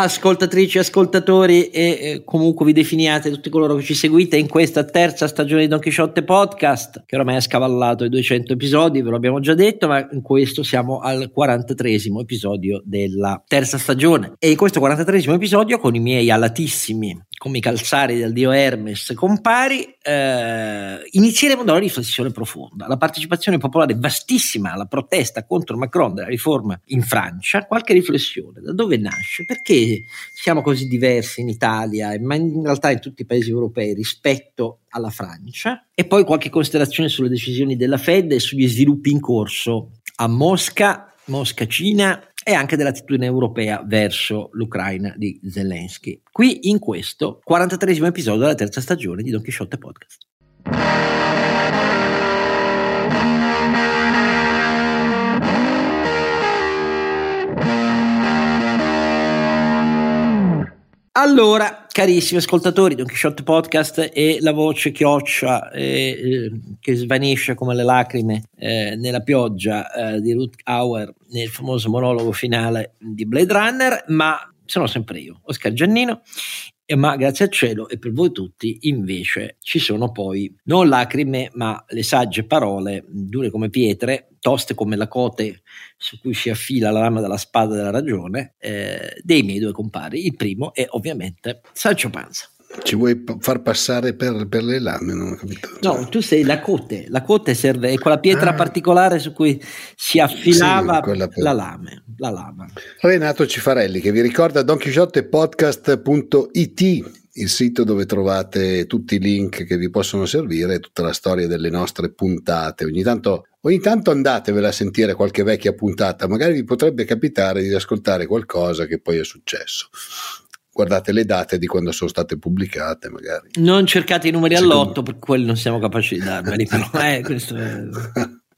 ascoltatrici, ascoltatori e eh, comunque vi definiate tutti coloro che ci seguite in questa terza stagione di Don Quixote Podcast, che ormai ha scavallato i 200 episodi, ve lo abbiamo già detto, ma in questo siamo al 43 episodio della terza stagione. E in questo 43 episodio, con i miei alatissimi come i calzari del dio Hermes compari, eh, inizieremo da una riflessione profonda. La partecipazione popolare vastissima alla protesta contro Macron della riforma in Francia, qualche riflessione, da dove nasce? Perché siamo così diversi in Italia, ma in realtà in tutti i paesi europei rispetto alla Francia. E poi qualche considerazione sulle decisioni della Fed e sugli sviluppi in corso a Mosca, Mosca-Cina e anche dell'attitudine europea verso l'Ucraina di Zelensky. Qui in questo 43 episodio della terza stagione di Don Quixote Podcast. Allora, carissimi ascoltatori, Don Quixote Podcast e la voce chioccia eh, eh, che svanisce come le lacrime eh, nella pioggia eh, di Ruth Auer nel famoso monologo finale di Blade Runner, ma sono sempre io, Oscar Giannino, ma grazie al cielo e per voi tutti invece ci sono poi non lacrime ma le sagge parole dure come pietre toste come la cote su cui si affila la lama della spada della ragione eh, dei miei due compari il primo è ovviamente Sancho Panza ci vuoi far passare per, per, le lame? Non ho capito. No, tu sei la cote. La cote serve, è quella pietra ah. particolare su cui si affilava sì, per... la, lame, la lama. Renato Cifarelli che vi ricorda donchisciottepodcast.it il sito dove trovate tutti i link che vi possono servire, tutta la storia delle nostre puntate. Ogni tanto, ogni tanto andatevela a sentire qualche vecchia puntata, magari vi potrebbe capitare di ascoltare qualcosa che poi è successo guardate le date di quando sono state pubblicate magari. Non cercate i numeri Secondo... all'otto, per quelli non siamo capaci di darveli, però eh, questo è...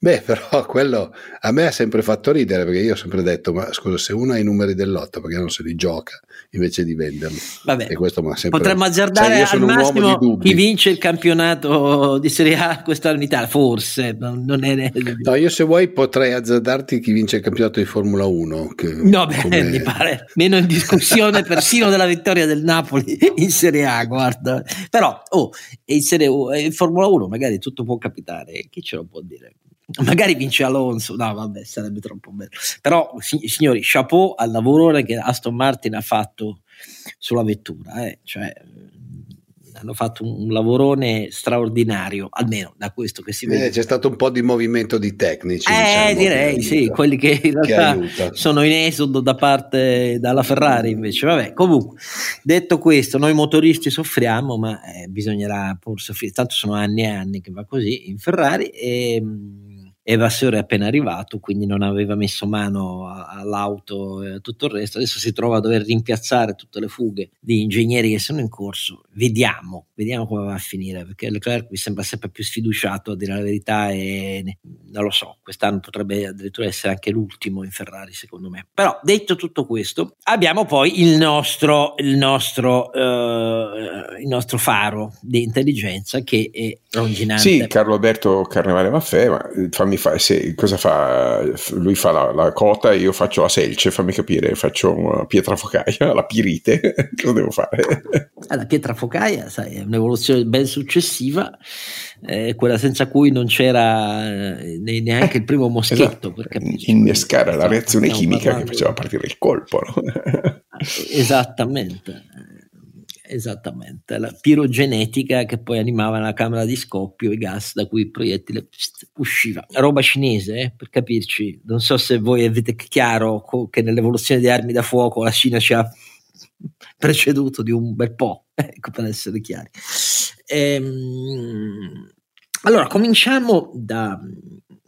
Beh, però quello a me ha sempre fatto ridere perché io ho sempre detto: Ma scusa, se uno ha i numeri dell'otto perché non se li gioca invece di venderli? Vabbè, e questo sempre... potremmo azzardare cioè, al massimo chi vince il campionato di Serie A quest'anno in Italia, forse. Non è... No, io se vuoi potrei azzardarti chi vince il campionato di Formula 1. Che no, beh, come... mi pare meno in discussione persino della vittoria del Napoli in Serie A. Guarda, però, oh, in, Serie, in Formula 1 magari tutto può capitare. Chi ce lo può dire? Magari vince Alonso, no vabbè sarebbe troppo bello, però signori chapeau al lavoro che Aston Martin ha fatto sulla vettura, eh? cioè hanno fatto un lavorone straordinario, almeno da questo che si vede. Eh, c'è stato un po' di movimento di tecnici. Eh, diciamo, direi sì, quelli che in realtà che sono in esodo da parte dalla Ferrari invece. Vabbè, comunque, detto questo, noi motoristi soffriamo, ma eh, bisognerà pur soffrire, tanto sono anni e anni che va così in Ferrari e Evassore è appena arrivato, quindi non aveva messo mano all'auto e tutto il resto. Adesso si trova a dover rimpiazzare tutte le fughe di ingegneri che sono in corso. Vediamo, vediamo come va a finire, perché Leclerc mi sembra sempre più sfiduciato a dire la verità e non lo so, quest'anno potrebbe addirittura essere anche l'ultimo in Ferrari secondo me. Però detto tutto questo, abbiamo poi il nostro, il nostro, uh, il nostro faro di intelligenza che è ronginante. Sì, Carlo Alberto Carnevale Maffè, ma fammi fa, se, cosa fa? Lui fa la, la, cota io faccio la selce, fammi capire, faccio una pietra focaia, la pirite, cosa devo fare? Ah, la pietra focaia, sai, è un'evoluzione ben successiva, eh, quella senza cui non c'era eh, neanche il primo moschetto. Esatto. Per Innescare la reazione chimica che faceva partire il colpo. No? Esattamente esattamente, la pirogenetica che poi animava la camera di scoppio i gas da cui il proiettile usciva. Roba cinese, eh, per capirci, non so se voi avete chiaro che nell'evoluzione di armi da fuoco la Cina ci ha preceduto di un bel po', ecco per essere chiari. Ehm, allora, cominciamo da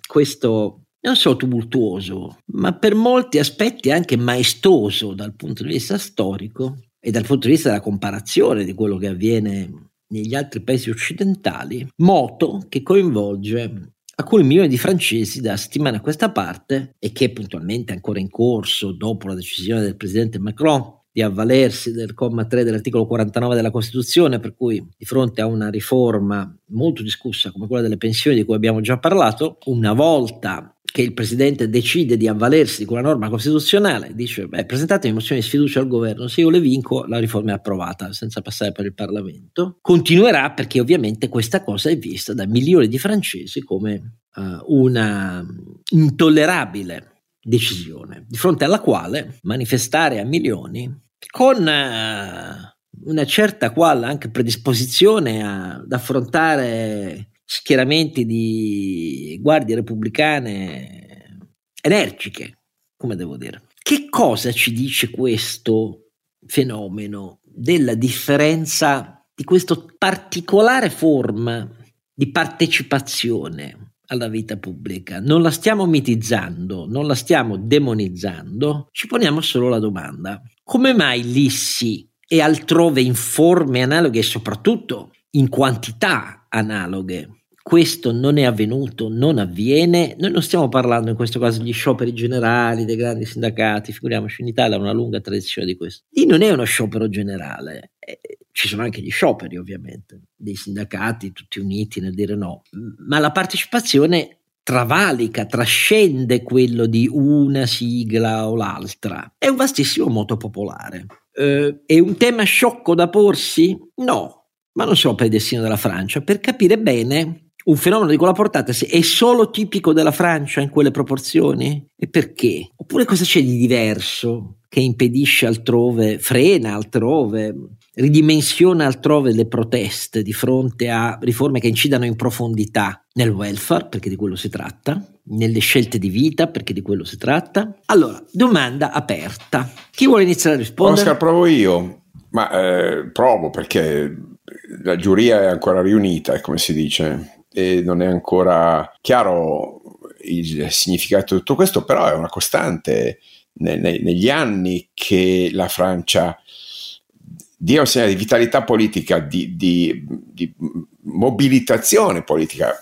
questo non solo tumultuoso, ma per molti aspetti anche maestoso dal punto di vista storico e dal punto di vista della comparazione di quello che avviene negli altri paesi occidentali, moto che coinvolge alcuni milioni di francesi da settimana a questa parte e che è puntualmente ancora in corso dopo la decisione del presidente Macron di avvalersi del comma 3 dell'articolo 49 della Costituzione, per cui di fronte a una riforma molto discussa come quella delle pensioni di cui abbiamo già parlato, una volta che il presidente decide di avvalersi di quella norma costituzionale, dice beh, presentatemi mozioni di sfiducia al governo, se io le vinco la riforma è approvata senza passare per il Parlamento, continuerà perché ovviamente questa cosa è vista da milioni di francesi come uh, una intollerabile decisione, di fronte alla quale manifestare a milioni con uh, una certa qual anche predisposizione a, ad affrontare schieramenti di guardie repubblicane energiche, come devo dire. Che cosa ci dice questo fenomeno della differenza di questa particolare forma di partecipazione alla vita pubblica? Non la stiamo mitizzando, non la stiamo demonizzando, ci poniamo solo la domanda: come mai lì sì e altrove in forme analoghe e soprattutto in quantità analoghe questo non è avvenuto, non avviene. Noi non stiamo parlando in questo caso degli scioperi generali, dei grandi sindacati, figuriamoci in Italia una lunga tradizione di questo. Lì non è uno sciopero generale, eh, ci sono anche gli scioperi ovviamente, dei sindacati tutti uniti nel dire no, ma la partecipazione travalica, trascende quello di una sigla o l'altra. È un vastissimo moto popolare. Eh, è un tema sciocco da porsi? No, ma non solo per il destino della Francia, per capire bene un fenomeno di quella portata è solo tipico della Francia in quelle proporzioni? E perché? Oppure cosa c'è di diverso che impedisce altrove, frena altrove, ridimensiona altrove le proteste di fronte a riforme che incidano in profondità nel welfare, perché di quello si tratta, nelle scelte di vita, perché di quello si tratta? Allora, domanda aperta. Chi vuole iniziare a rispondere? Oscar, provo io. Ma eh, provo perché la giuria è ancora riunita, come si dice e non è ancora chiaro il significato di tutto questo, però è una costante ne, ne, negli anni che la Francia dia un segnale di vitalità politica, di, di, di mobilitazione politica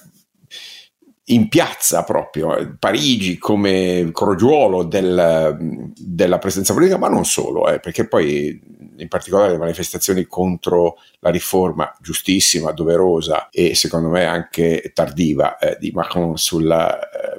in piazza proprio, Parigi come crogiuolo del, della presenza politica, ma non solo, eh, perché poi in particolare le manifestazioni contro la riforma giustissima, doverosa e secondo me anche tardiva eh, di Macron sulla, eh,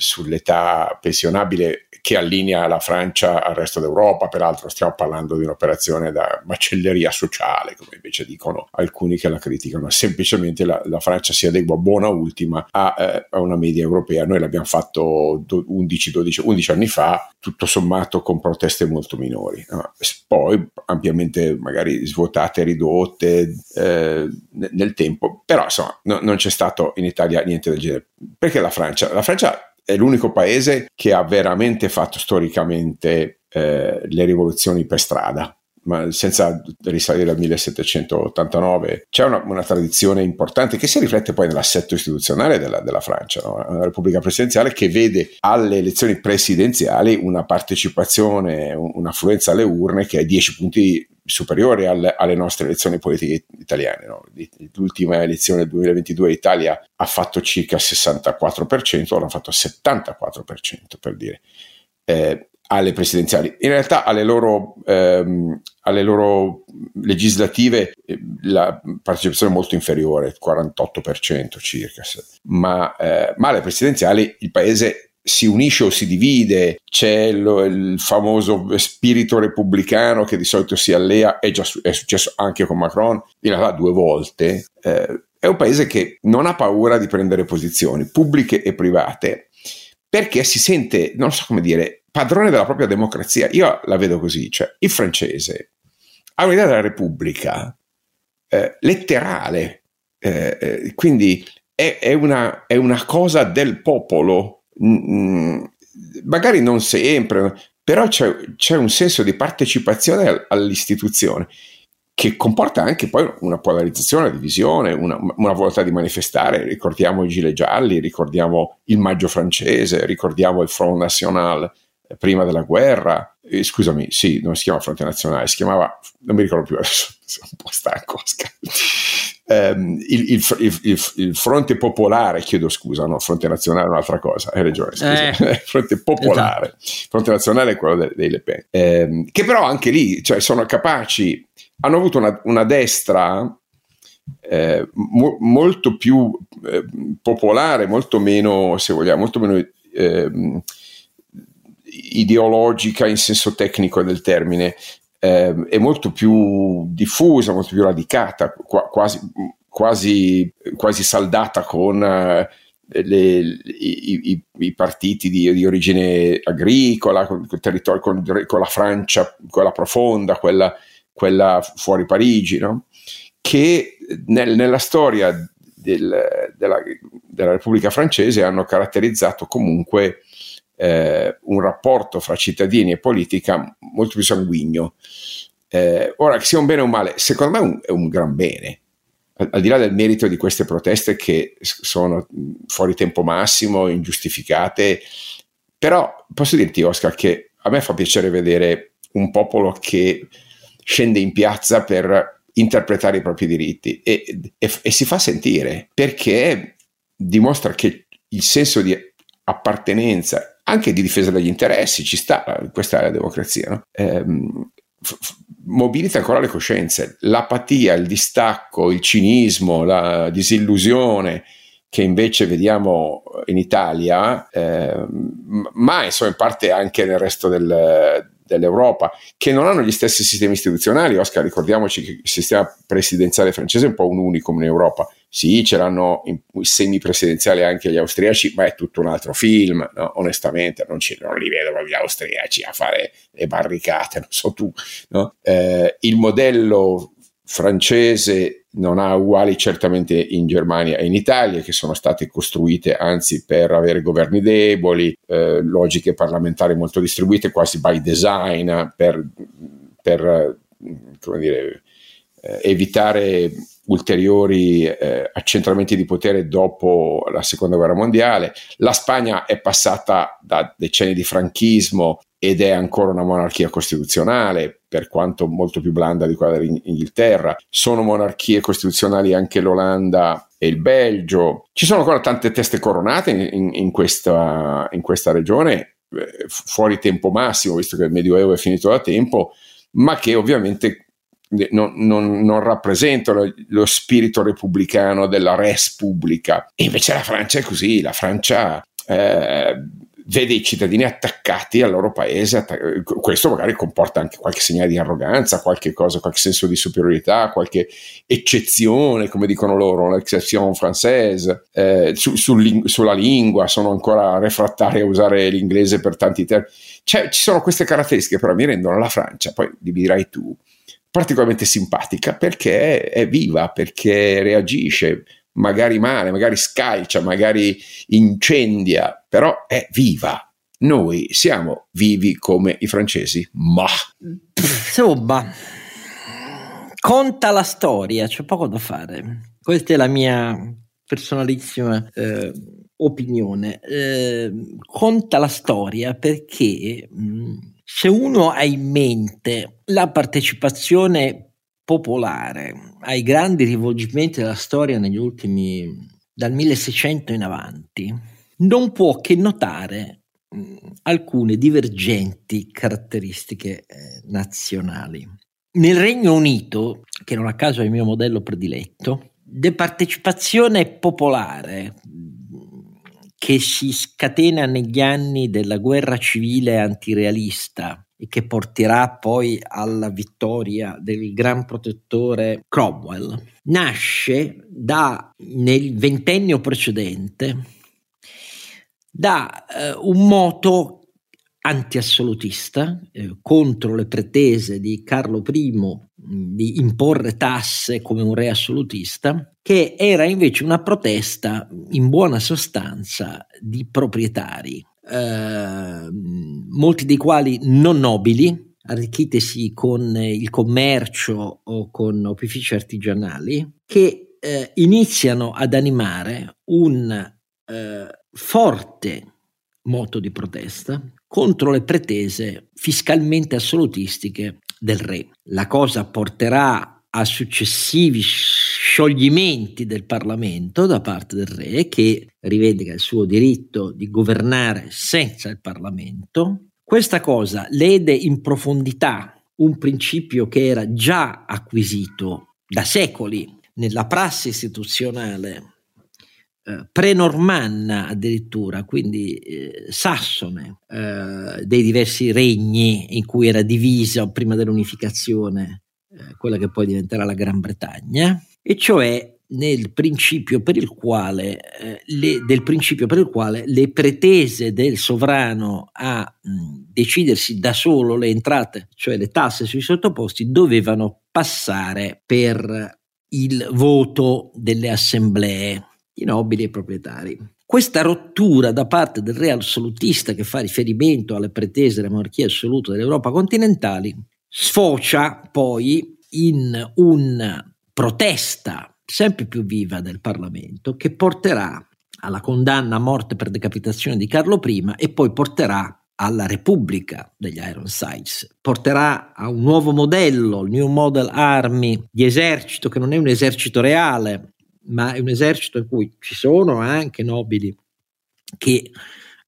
sull'età pensionabile che allinea la Francia al resto d'Europa, peraltro stiamo parlando di un'operazione da macelleria sociale, come invece dicono alcuni che la criticano, semplicemente la, la Francia si adegua buona ultima a, eh, a, una media europea, noi l'abbiamo fatto 11, 12, 11 anni fa, tutto sommato con proteste molto minori, no? poi ampiamente magari svuotate, ridotte eh, nel tempo, però insomma no, non c'è stato in Italia niente del genere. Perché la Francia? La Francia è l'unico paese che ha veramente fatto storicamente eh, le rivoluzioni per strada. Ma senza risalire al 1789, c'è una, una, tradizione importante che si riflette poi nell'assetto istituzionale della, della Francia, no? una repubblica presidenziale che vede alle elezioni presidenziali una partecipazione, un'affluenza alle urne che è 10 punti superiore al, alle nostre elezioni politiche italiane. No? L'ultima elezione del 2022 l'Italia ha fatto circa il 64%, ora ha fatto il 74% per dire. Eh, alle presidenziali. In realtà alle loro, ehm, alle loro legislative eh, la partecipazione è molto inferiore, il 48% circa, ma, eh, ma alle presidenziali il paese si unisce o si divide, c'è lo, il famoso spirito repubblicano che di solito si allea, è già è successo anche con Macron, in realtà due volte. Eh, è un paese che non ha paura di prendere posizioni pubbliche e private perché si sente, non so come dire, padrone della propria democrazia. Io la vedo così, cioè il francese ha un'idea della Repubblica eh, letterale, eh, eh quindi è, è, una, è una cosa del popolo Mm, magari non sempre, però c'è, c'è, un senso di partecipazione all'istituzione che comporta anche poi una polarizzazione, una divisione, una, una, volontà di manifestare. Ricordiamo i gilet gialli, ricordiamo il maggio francese, ricordiamo il Front National prima della guerra. Eh, scusami, sì, non si chiama Fronte Nazionale, si chiamava, non mi ricordo più adesso, sono un po' stanco. Um, il, il, il, il, fronte popolare, chiedo scusa, no, fronte nazionale è un'altra cosa, hai ragione, scusa. Eh, fronte popolare, esatto. fronte nazionale è quello dei, dei Le Pen, um, che però anche lì cioè, sono capaci, hanno avuto una, una destra eh, mo, molto più eh, popolare, molto meno, se vogliamo, molto meno ehm, ideologica in senso tecnico del termine, eh, è molto più diffusa, molto più radicata, qua, quasi, quasi, quasi, saldata con eh, le, i, i, i, partiti di, di, origine agricola, con, con, con, con, la Francia, quella profonda, quella, quella fuori Parigi, no? che nel, nella storia del, della, della Repubblica francese hanno caratterizzato comunque eh, un rapporto fra cittadini e politica molto più sanguigno. Eh, ora, che sia un bene o un male, secondo me è un, è un gran bene, al, di là del merito di queste proteste che sono fuori tempo massimo, ingiustificate, però posso dirti, Oscar, che a me fa piacere vedere un popolo che scende in piazza per interpretare i propri diritti e, e, e si fa sentire perché dimostra che il senso di appartenenza anche di difesa degli interessi, ci sta, questa è la democrazia, no? ehm, f- mobilita ancora le coscienze, l'apatia, il distacco, il cinismo, la disillusione che invece vediamo in Italia, eh, ma insomma in parte anche nel resto del, dell'Europa, che non hanno gli stessi sistemi istituzionali. Oscar, ricordiamoci che il sistema presidenziale francese è un po' un unicum in Europa. Sì, ce l'hanno i semi-presidenziali anche gli austriaci, ma è tutto un altro film, no? onestamente, non, ci, non, li vedo gli austriaci a fare le barricate, non so tu. No? Eh, il modello francese non ha uguali certamente in Germania e in Italia, che sono state costruite anzi per avere governi deboli, eh, logiche parlamentari molto distribuite, quasi by design, per, per dire, eh, evitare ulteriori eh, accentramenti di potere dopo la seconda guerra mondiale. La Spagna è passata da decenni di franchismo ed è ancora una monarchia costituzionale, per quanto molto più blanda di quella dell'Inghilterra. Sono monarchie costituzionali anche l'Olanda e il Belgio. Ci sono ancora tante teste coronate in, in, in, questa, in questa, regione, eh, fuori tempo massimo, visto che il Medioevo è finito da tempo, ma che ovviamente non, non, non, rappresentano lo spirito repubblicano della res pubblica. E invece la Francia è così, la Francia eh, vede i cittadini attaccati al loro paese, questo magari comporta anche qualche segnale di arroganza, qualche cosa, qualche senso di superiorità, qualche eccezione, come dicono loro, l'exception française, eh, su, sul, sulla lingua, sono ancora refrattari a usare l'inglese per tanti termini. Cioè, ci sono queste caratteristiche, però mi rendono la Francia, poi mi dirai tu, particolarmente simpatica perché è viva, perché reagisce, magari male, magari scalcia, magari incendia, però è viva. Noi siamo vivi come i francesi, ma... Insomma, conta la storia, c'è poco da fare. Questa è la mia personalissima eh, opinione. Eh, conta la storia perché mh, mm, se uno ha in mente la partecipazione popolare ai grandi rivolgimenti della storia negli ultimi dal 1600 in avanti, non può che notare mh, alcune divergenti caratteristiche eh, nazionali. Nel Regno Unito, che non a caso è il mio modello prediletto, di partecipazione popolare che si scatena negli anni della guerra civile antirealista e che porterà poi alla vittoria del gran protettore Cromwell, nasce da, nel ventennio precedente da eh, un moto antiassolutista eh, contro le pretese di Carlo I di imporre tasse come un re assolutista, che era invece una protesta in buona sostanza di proprietari eh, molti dei quali non nobili, arricchitesi con il commercio o con opifici artigianali, che eh, iniziano ad animare un eh, forte moto di protesta contro le pretese fiscalmente assolutistiche del re. La cosa porterà a successivi scioglimenti del Parlamento da parte del re che rivendica il suo diritto di governare senza il Parlamento. Questa cosa lede in profondità un principio che era già acquisito da secoli nella prassi istituzionale eh, prenormanna addirittura, quindi eh, sassone, eh, dei diversi regni in cui era divisa prima dell'unificazione eh, quella che poi diventerà la Gran Bretagna, e cioè nel principio per il quale, eh, le, del principio per il quale le pretese del sovrano a mh, decidersi da solo le entrate, cioè le tasse sui sottoposti, dovevano passare per il voto delle assemblee di nobili e proprietari. Questa rottura da parte del re assolutista che fa riferimento alle pretese della monarchia assoluta dell'Europa continentale sfocia poi in una protesta sempre più viva del Parlamento che porterà alla condanna a morte per decapitazione di Carlo I e poi porterà alla Repubblica degli Ironsides, porterà a un nuovo modello, il New Model Army di esercito che non è un esercito reale, ma è un esercito in cui ci sono anche nobili che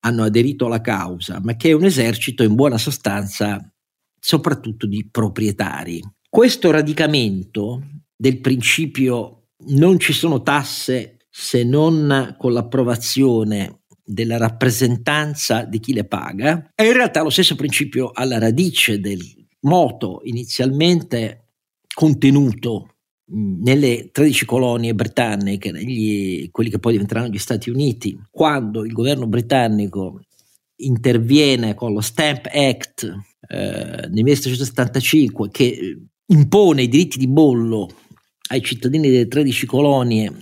hanno aderito alla causa, ma che è un esercito in buona sostanza soprattutto di proprietari. Questo radicamento del principio non ci sono tasse se non con l'approvazione della rappresentanza di chi le paga, è in realtà lo stesso principio alla radice del moto inizialmente contenuto nelle 13 colonie britanniche, negli, quelli che poi diventeranno gli Stati Uniti, quando il governo britannico interviene con lo Stamp Act eh, nel 1775 che impone i diritti di bollo ai cittadini delle 13 colonie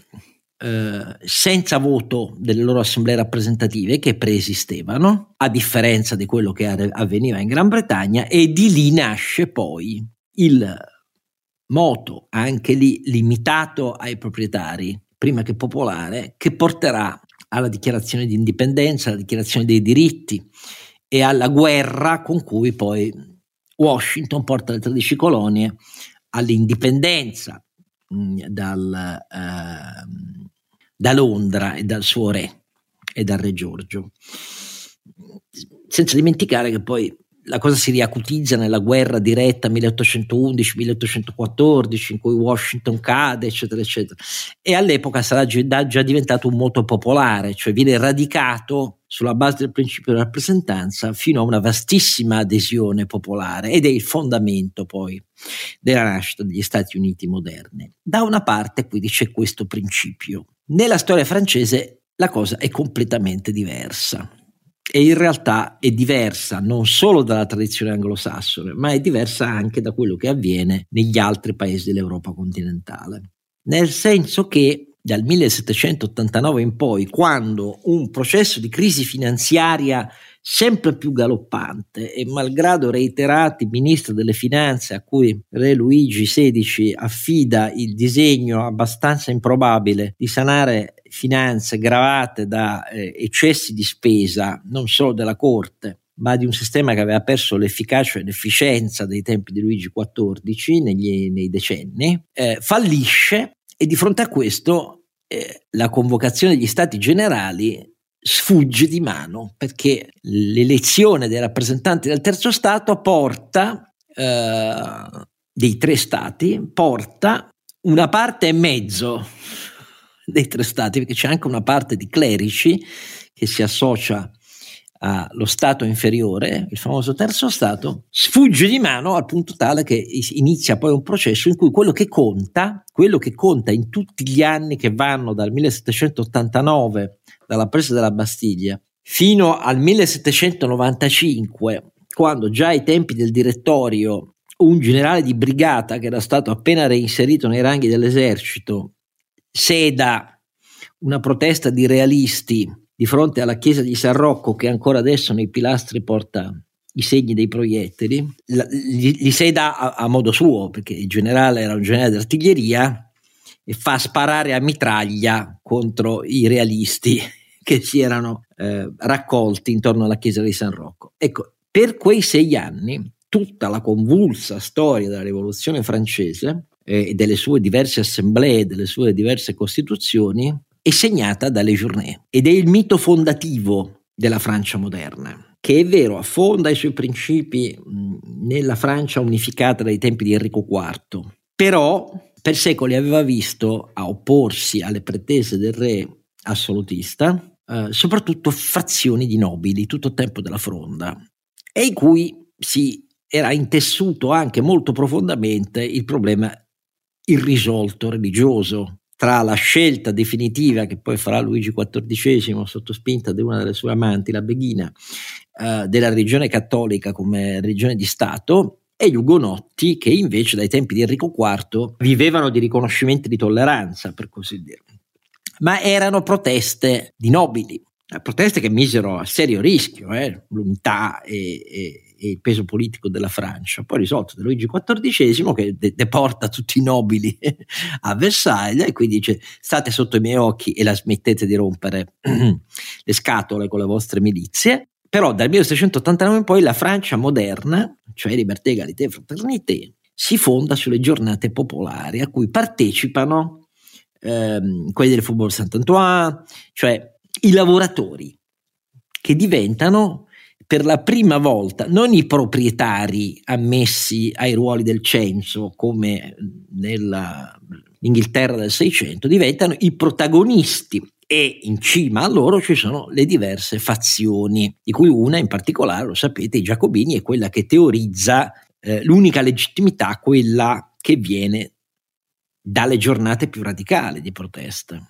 eh, senza voto delle loro assemblee rappresentative che preesistevano, a differenza di quello che avveniva in Gran Bretagna, e di lì nasce poi il moto, anche lì limitato ai proprietari, prima che popolare, che porterà alla dichiarazione di indipendenza, alla dichiarazione dei diritti e alla guerra con cui poi Washington porta le 13 colonie all'indipendenza mh, dal, eh, da Londra e dal suo re e dal re Giorgio. Senza dimenticare che poi la cosa si riacutizza nella guerra diretta 1811-1814 in cui Washington cade, eccetera, eccetera. E all'epoca sarà già diventato un moto popolare, cioè viene radicato sulla base del principio di rappresentanza fino a una vastissima adesione popolare ed è il fondamento poi della nascita degli Stati Uniti moderni. Da una parte quindi c'è questo principio. Nella storia francese la cosa è completamente diversa e in realtà è diversa non solo dalla tradizione anglosassone, ma è diversa anche da quello che avviene negli altri paesi dell'Europa continentale. Nel senso che dal 1789 in poi, quando un processo di crisi finanziaria sempre più galoppante e malgrado reiterati ministri delle finanze a cui Re Luigi XVI affida il disegno abbastanza improbabile di sanare finanze gravate da eh, eccessi di spesa non solo della Corte ma di un sistema che aveva perso l'efficacia e l'efficienza dei tempi di Luigi XIV negli, nei decenni, eh, fallisce e di fronte a questo eh, la convocazione degli stati generali sfugge di mano perché l'elezione dei rappresentanti del terzo Stato porta, eh, dei tre Stati, porta una parte e mezzo dei tre Stati, perché c'è anche una parte di clerici che si associa allo Stato inferiore, il famoso terzo Stato, sfugge di mano al punto tale che inizia poi un processo in cui quello che conta, quello che conta in tutti gli anni che vanno dal 1789 dalla presa della Bastiglia fino al 1795, quando già ai tempi del direttorio un generale di brigata che era stato appena reinserito nei ranghi dell'esercito seda una protesta di realisti di fronte alla chiesa di San Rocco che ancora adesso nei pilastri porta i segni dei proiettili, li, li seda a, a modo suo perché il generale era un generale d'artiglieria e fa sparare a mitraglia contro i realisti che si erano eh, raccolti intorno alla chiesa di San Rocco. Ecco, per quei sei anni tutta la convulsa storia della rivoluzione francese eh, e delle sue diverse assemblee, delle sue diverse costituzioni, è segnata dalle journée ed è il mito fondativo della Francia moderna, che è vero, affonda i suoi principi nella Francia unificata dai tempi di Enrico IV, però per secoli aveva visto a opporsi alle pretese del re assolutista, eh, soprattutto frazioni di nobili tutto il tempo della fronda, e in cui si era intessuto anche molto profondamente il problema irrisolto religioso tra la scelta definitiva che poi farà Luigi XIV sotto spinta di una delle sue amanti, la Beghina, eh, della religione cattolica come religione di Stato e gli ugonotti che invece dai tempi di Enrico IV vivevano di riconoscimento di tolleranza, per così dire. Ma erano proteste di nobili, eh, proteste che misero a serio rischio eh, l'unità e, e, e, il peso politico della Francia, poi risolto da Luigi XIV che de- deporta tutti i nobili a Versailles e quindi dice state sotto i miei occhi e la smettete di rompere le scatole con le vostre milizie. Però dal 1689 in poi la Francia moderna, cioè libertà, egalité e fraternité, si fonda sulle giornate popolari a cui partecipano ehm, quelli del Faubourg Saint-Antoine, cioè i lavoratori che diventano per la prima volta non i proprietari ammessi ai ruoli del censo come nell'Inghilterra del Seicento, diventano i protagonisti e in cima a loro ci sono le diverse fazioni, di cui una in particolare, lo sapete, i Giacobini è quella che teorizza eh, l'unica legittimità, quella che viene dalle giornate più radicali di protesta.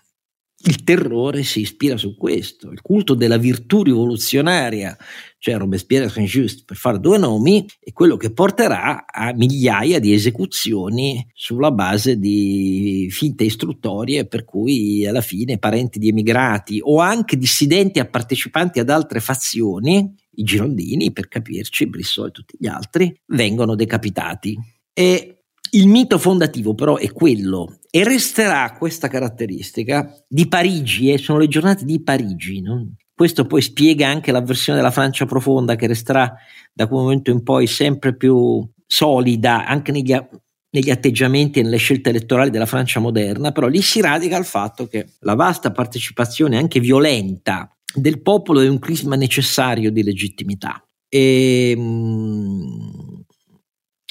Il terrore si ispira su questo, il culto della virtù rivoluzionaria, cioè Robespierre e Saint-Just, per fare due nomi, è quello che porterà a migliaia di esecuzioni sulla base di finte istruttorie per cui alla fine parenti di emigrati o anche dissidenti a partecipanti ad altre fazioni, i girondini per capirci, Brissot e tutti gli altri, vengono decapitati. E il mito fondativo però è quello e resterà questa caratteristica di Parigi, eh, sono le giornate di Parigi. No? Questo poi spiega anche la versione della Francia profonda che resterà da quel momento in poi sempre più solida anche negli, negli atteggiamenti e nelle scelte elettorali della Francia moderna, però lì si radica il fatto che la vasta partecipazione anche violenta del popolo è un crisma necessario di legittimità. E, mh, mm,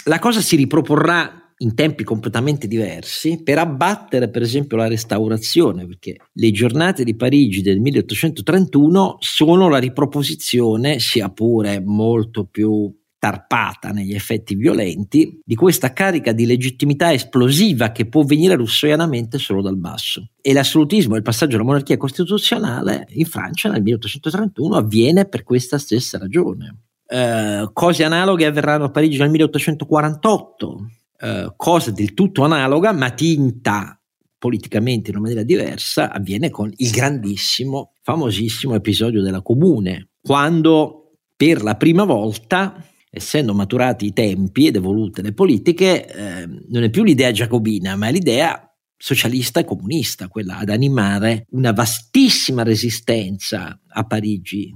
la cosa si riproporrà in tempi completamente diversi per abbattere per esempio la restaurazione, perché le giornate di Parigi del 1831 sono la riproposizione, sia pure molto più tarpata negli effetti violenti, di questa carica di legittimità esplosiva che può venire russoianamente solo dal basso. E l'assolutismo e il passaggio alla monarchia costituzionale in Francia nel 1831 avviene per questa stessa ragione. Eh, cose analoghe avverranno a Parigi nel 1848 eh, cosa del tutto analoga, ma tinta politicamente in una maniera diversa, avviene con il grandissimo, famosissimo episodio della Comune, quando per la prima volta essendo maturati i tempi ed evolute le politiche, eh, non è più l'idea giacobina, ma l'idea socialista e comunista, quella ad animare una vastissima resistenza a Parigi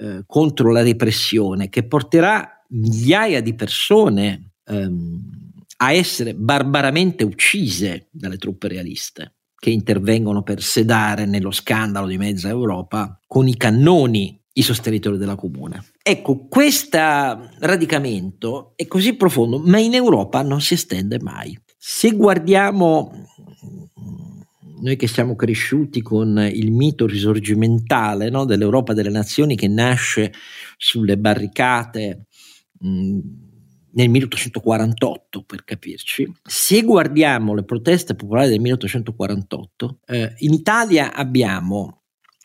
eh, contro la repressione che porterà migliaia di persone ehm, a essere barbaramente uccise dalle truppe realiste che intervengono per sedare nello scandalo di mezza Europa con i cannoni i sostenitori della comune. Ecco, questo radicamento è così profondo, ma in Europa non si estende mai. Se guardiamo noi che siamo cresciuti con il mito risorgimentale no, dell'Europa delle nazioni che nasce sulle barricate mh, nel 1848 per capirci, se guardiamo le proteste popolari del 1848, eh, in Italia abbiamo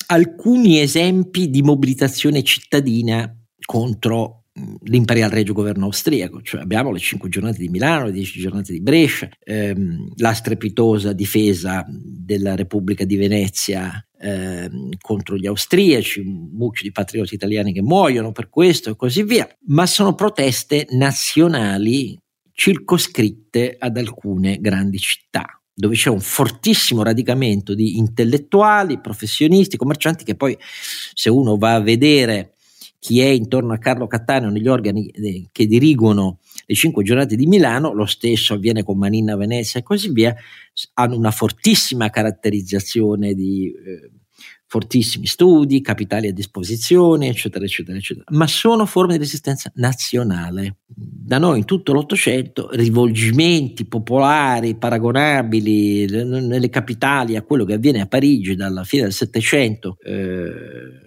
alcuni esempi di mobilitazione cittadina contro l'imperial regio governo austriaco, cioè abbiamo le cinque giornate di Milano, le dieci giornate di Brescia, ehm, la strepitosa difesa della Repubblica di Venezia ehm, contro gli austriaci, un mucchio di patrioti italiani che muoiono per questo e così via, ma sono proteste nazionali circoscritte ad alcune grandi città dove c'è un fortissimo radicamento di intellettuali, professionisti, commercianti che poi se uno va a vedere chi è intorno a Carlo Cattaneo negli organi eh, che dirigono le cinque giornate di Milano, lo stesso avviene con Maninna Venezia e così via, hanno una fortissima caratterizzazione di eh, fortissimi studi, capitali a disposizione, eccetera, eccetera, eccetera, ma sono forme di resistenza nazionale. Da noi in tutto l'Ottocento rivolgimenti popolari paragonabili nelle capitali a quello che avviene a Parigi dalla fine del Settecento eh,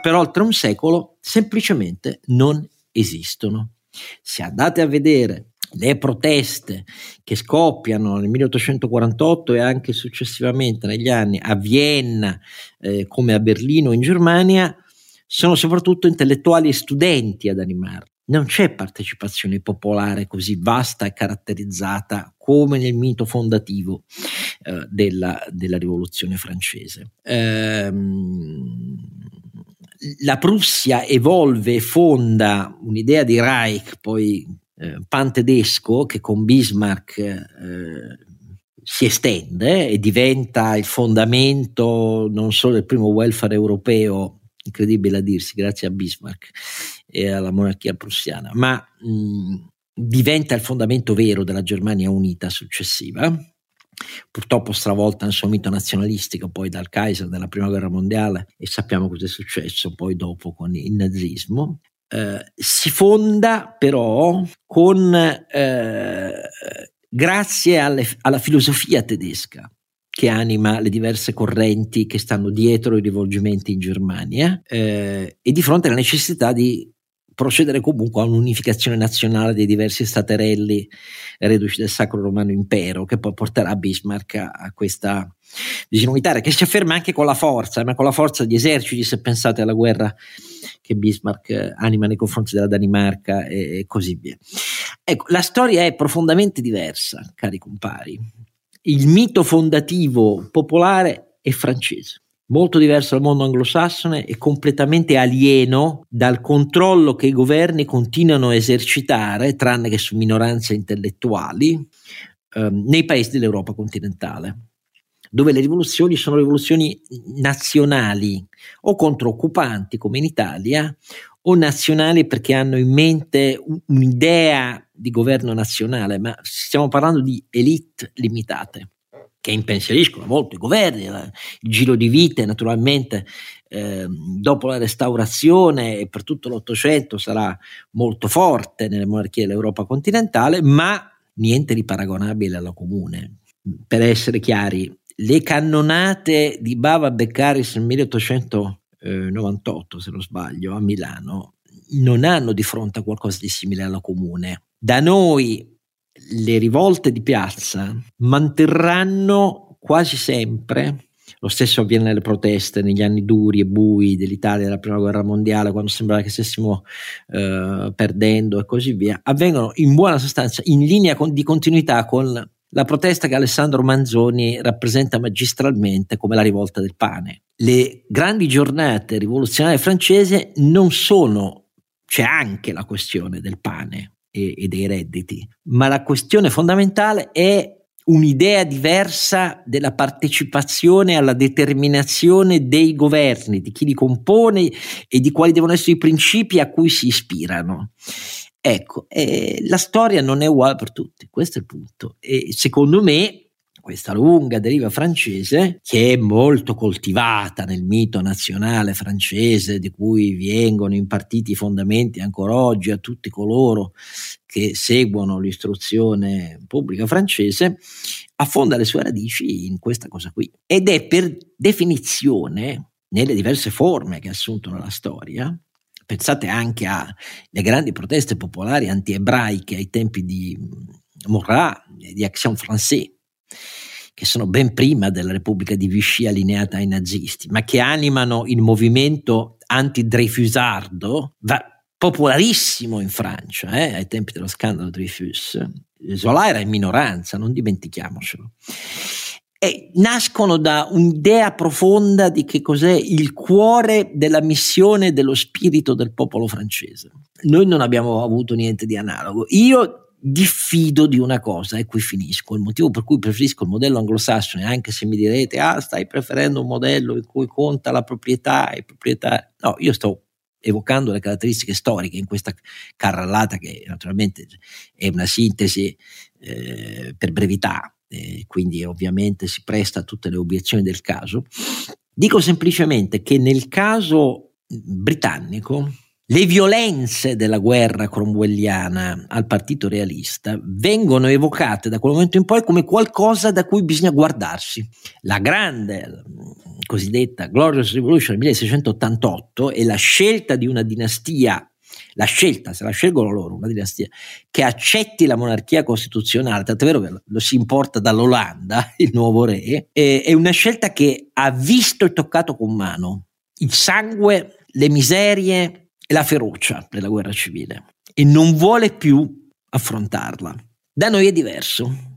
per oltre un secolo semplicemente non esistono. Se andate a vedere le proteste che scoppiano nel 1848 e anche successivamente negli anni a Vienna eh, come a Berlino in Germania sono soprattutto intellettuali e studenti ad animarli. Non c'è partecipazione popolare così vasta e caratterizzata come nel mito fondativo eh, della, della, rivoluzione francese. Ehm, la Prussia evolve e fonda un'idea di Reich, poi eh, pan-tedesco che con Bismarck eh, si estende e diventa il fondamento non solo del primo welfare europeo, incredibile a dirsi, grazie a Bismarck e alla monarchia prussiana, ma mh, diventa il fondamento vero della Germania unita successiva, purtroppo stravolta nel suo mito nazionalistico poi dal Kaiser della prima guerra mondiale e sappiamo cosa è successo poi dopo con il nazismo. Eh, si fonda però con eh, grazie alle, alla filosofia tedesca che anima le diverse correnti che stanno dietro i rivolgimenti in Germania eh, e di fronte alla necessità di procedere comunque a un'unificazione nazionale dei diversi staterelli reduci del Sacro Romano Impero, che poi porterà Bismarck a, a questa visione unitaria, che si afferma anche con la forza, ma con la forza di eserciti, se pensate alla guerra che Bismarck anima nei confronti della Danimarca e, e così via. Ecco, la storia è profondamente diversa, cari compari. Il mito fondativo popolare è francese molto diverso dal mondo anglosassone e completamente alieno dal controllo che i governi continuano a esercitare, tranne che su minoranze intellettuali, ehm, nei paesi dell'Europa continentale, dove le rivoluzioni sono rivoluzioni nazionali o contro occupanti come in Italia o nazionali perché hanno in mente un'idea di governo nazionale, ma stiamo parlando di elite limitate che impensieriscono molto i governi, il giro di vite naturalmente eh, dopo la restaurazione e per tutto l'Ottocento sarà molto forte nelle monarchie dell'Europa continentale, ma niente di paragonabile alla comune. Per essere chiari, le cannonate di Bava Beccaris nel 1898, se non sbaglio, a Milano, non hanno di fronte a qualcosa di simile alla comune. Da noi le rivolte di piazza manterranno quasi sempre lo stesso avviene nelle proteste negli anni duri e bui dell'Italia della prima guerra mondiale, quando sembrava che stessimo eh, perdendo e così via, avvengono in buona sostanza in linea con, di continuità con la protesta che Alessandro Manzoni rappresenta magistralmente come la rivolta del pane. Le grandi giornate rivoluzionarie francesi non sono, c'è anche la questione del pane, e, e dei redditi, ma la questione fondamentale è un'idea diversa della partecipazione alla determinazione dei governi, di chi li compone e di quali devono essere i principi a cui si ispirano. Ecco, eh, la storia non è uguale per tutti, questo è il punto. E secondo me questa lunga deriva francese che è molto coltivata nel mito nazionale francese di cui vengono impartiti i fondamenti ancora oggi a tutti coloro che seguono l'istruzione pubblica francese, affonda le sue radici in questa cosa qui. Ed è per definizione nelle diverse forme che ha assunto nella storia Pensate anche alle grandi proteste popolari anti-ebraiche ai tempi di Marat, di Action Française, che sono ben prima della Repubblica di Vichy allineata ai nazisti, ma che animano il movimento anti-Dreyfusardo, popolarissimo in Francia, eh, ai tempi dello scandalo Dreyfus. Zola era in minoranza, non dimentichiamocelo. E nascono da un'idea profonda di che cos'è il cuore della missione dello spirito del popolo francese. Noi non abbiamo avuto niente di analogo. Io diffido di una cosa e qui finisco. Il motivo per cui preferisco il modello anglosassone, anche se mi direte, ah, stai preferendo un modello in cui conta la proprietà e proprietà. No, io sto evocando le caratteristiche storiche in questa carrellata che naturalmente è una sintesi eh, per brevità, eh, quindi ovviamente si presta a tutte le obiezioni del caso. Dico semplicemente che nel caso britannico le violenze della guerra cromwelliana al partito realista vengono evocate da quel momento in poi come qualcosa da cui bisogna guardarsi. La grande cosiddetta Glorious Revolution del 1688 e la scelta di una dinastia la scelta, se la scelgono loro, una dinastia, che accetti la monarchia costituzionale, tant'è vero che lo si importa dall'Olanda, il nuovo re, è una scelta che ha visto e toccato con mano il sangue, le miserie, la ferocia della guerra civile e non vuole più affrontarla. Da noi è diverso.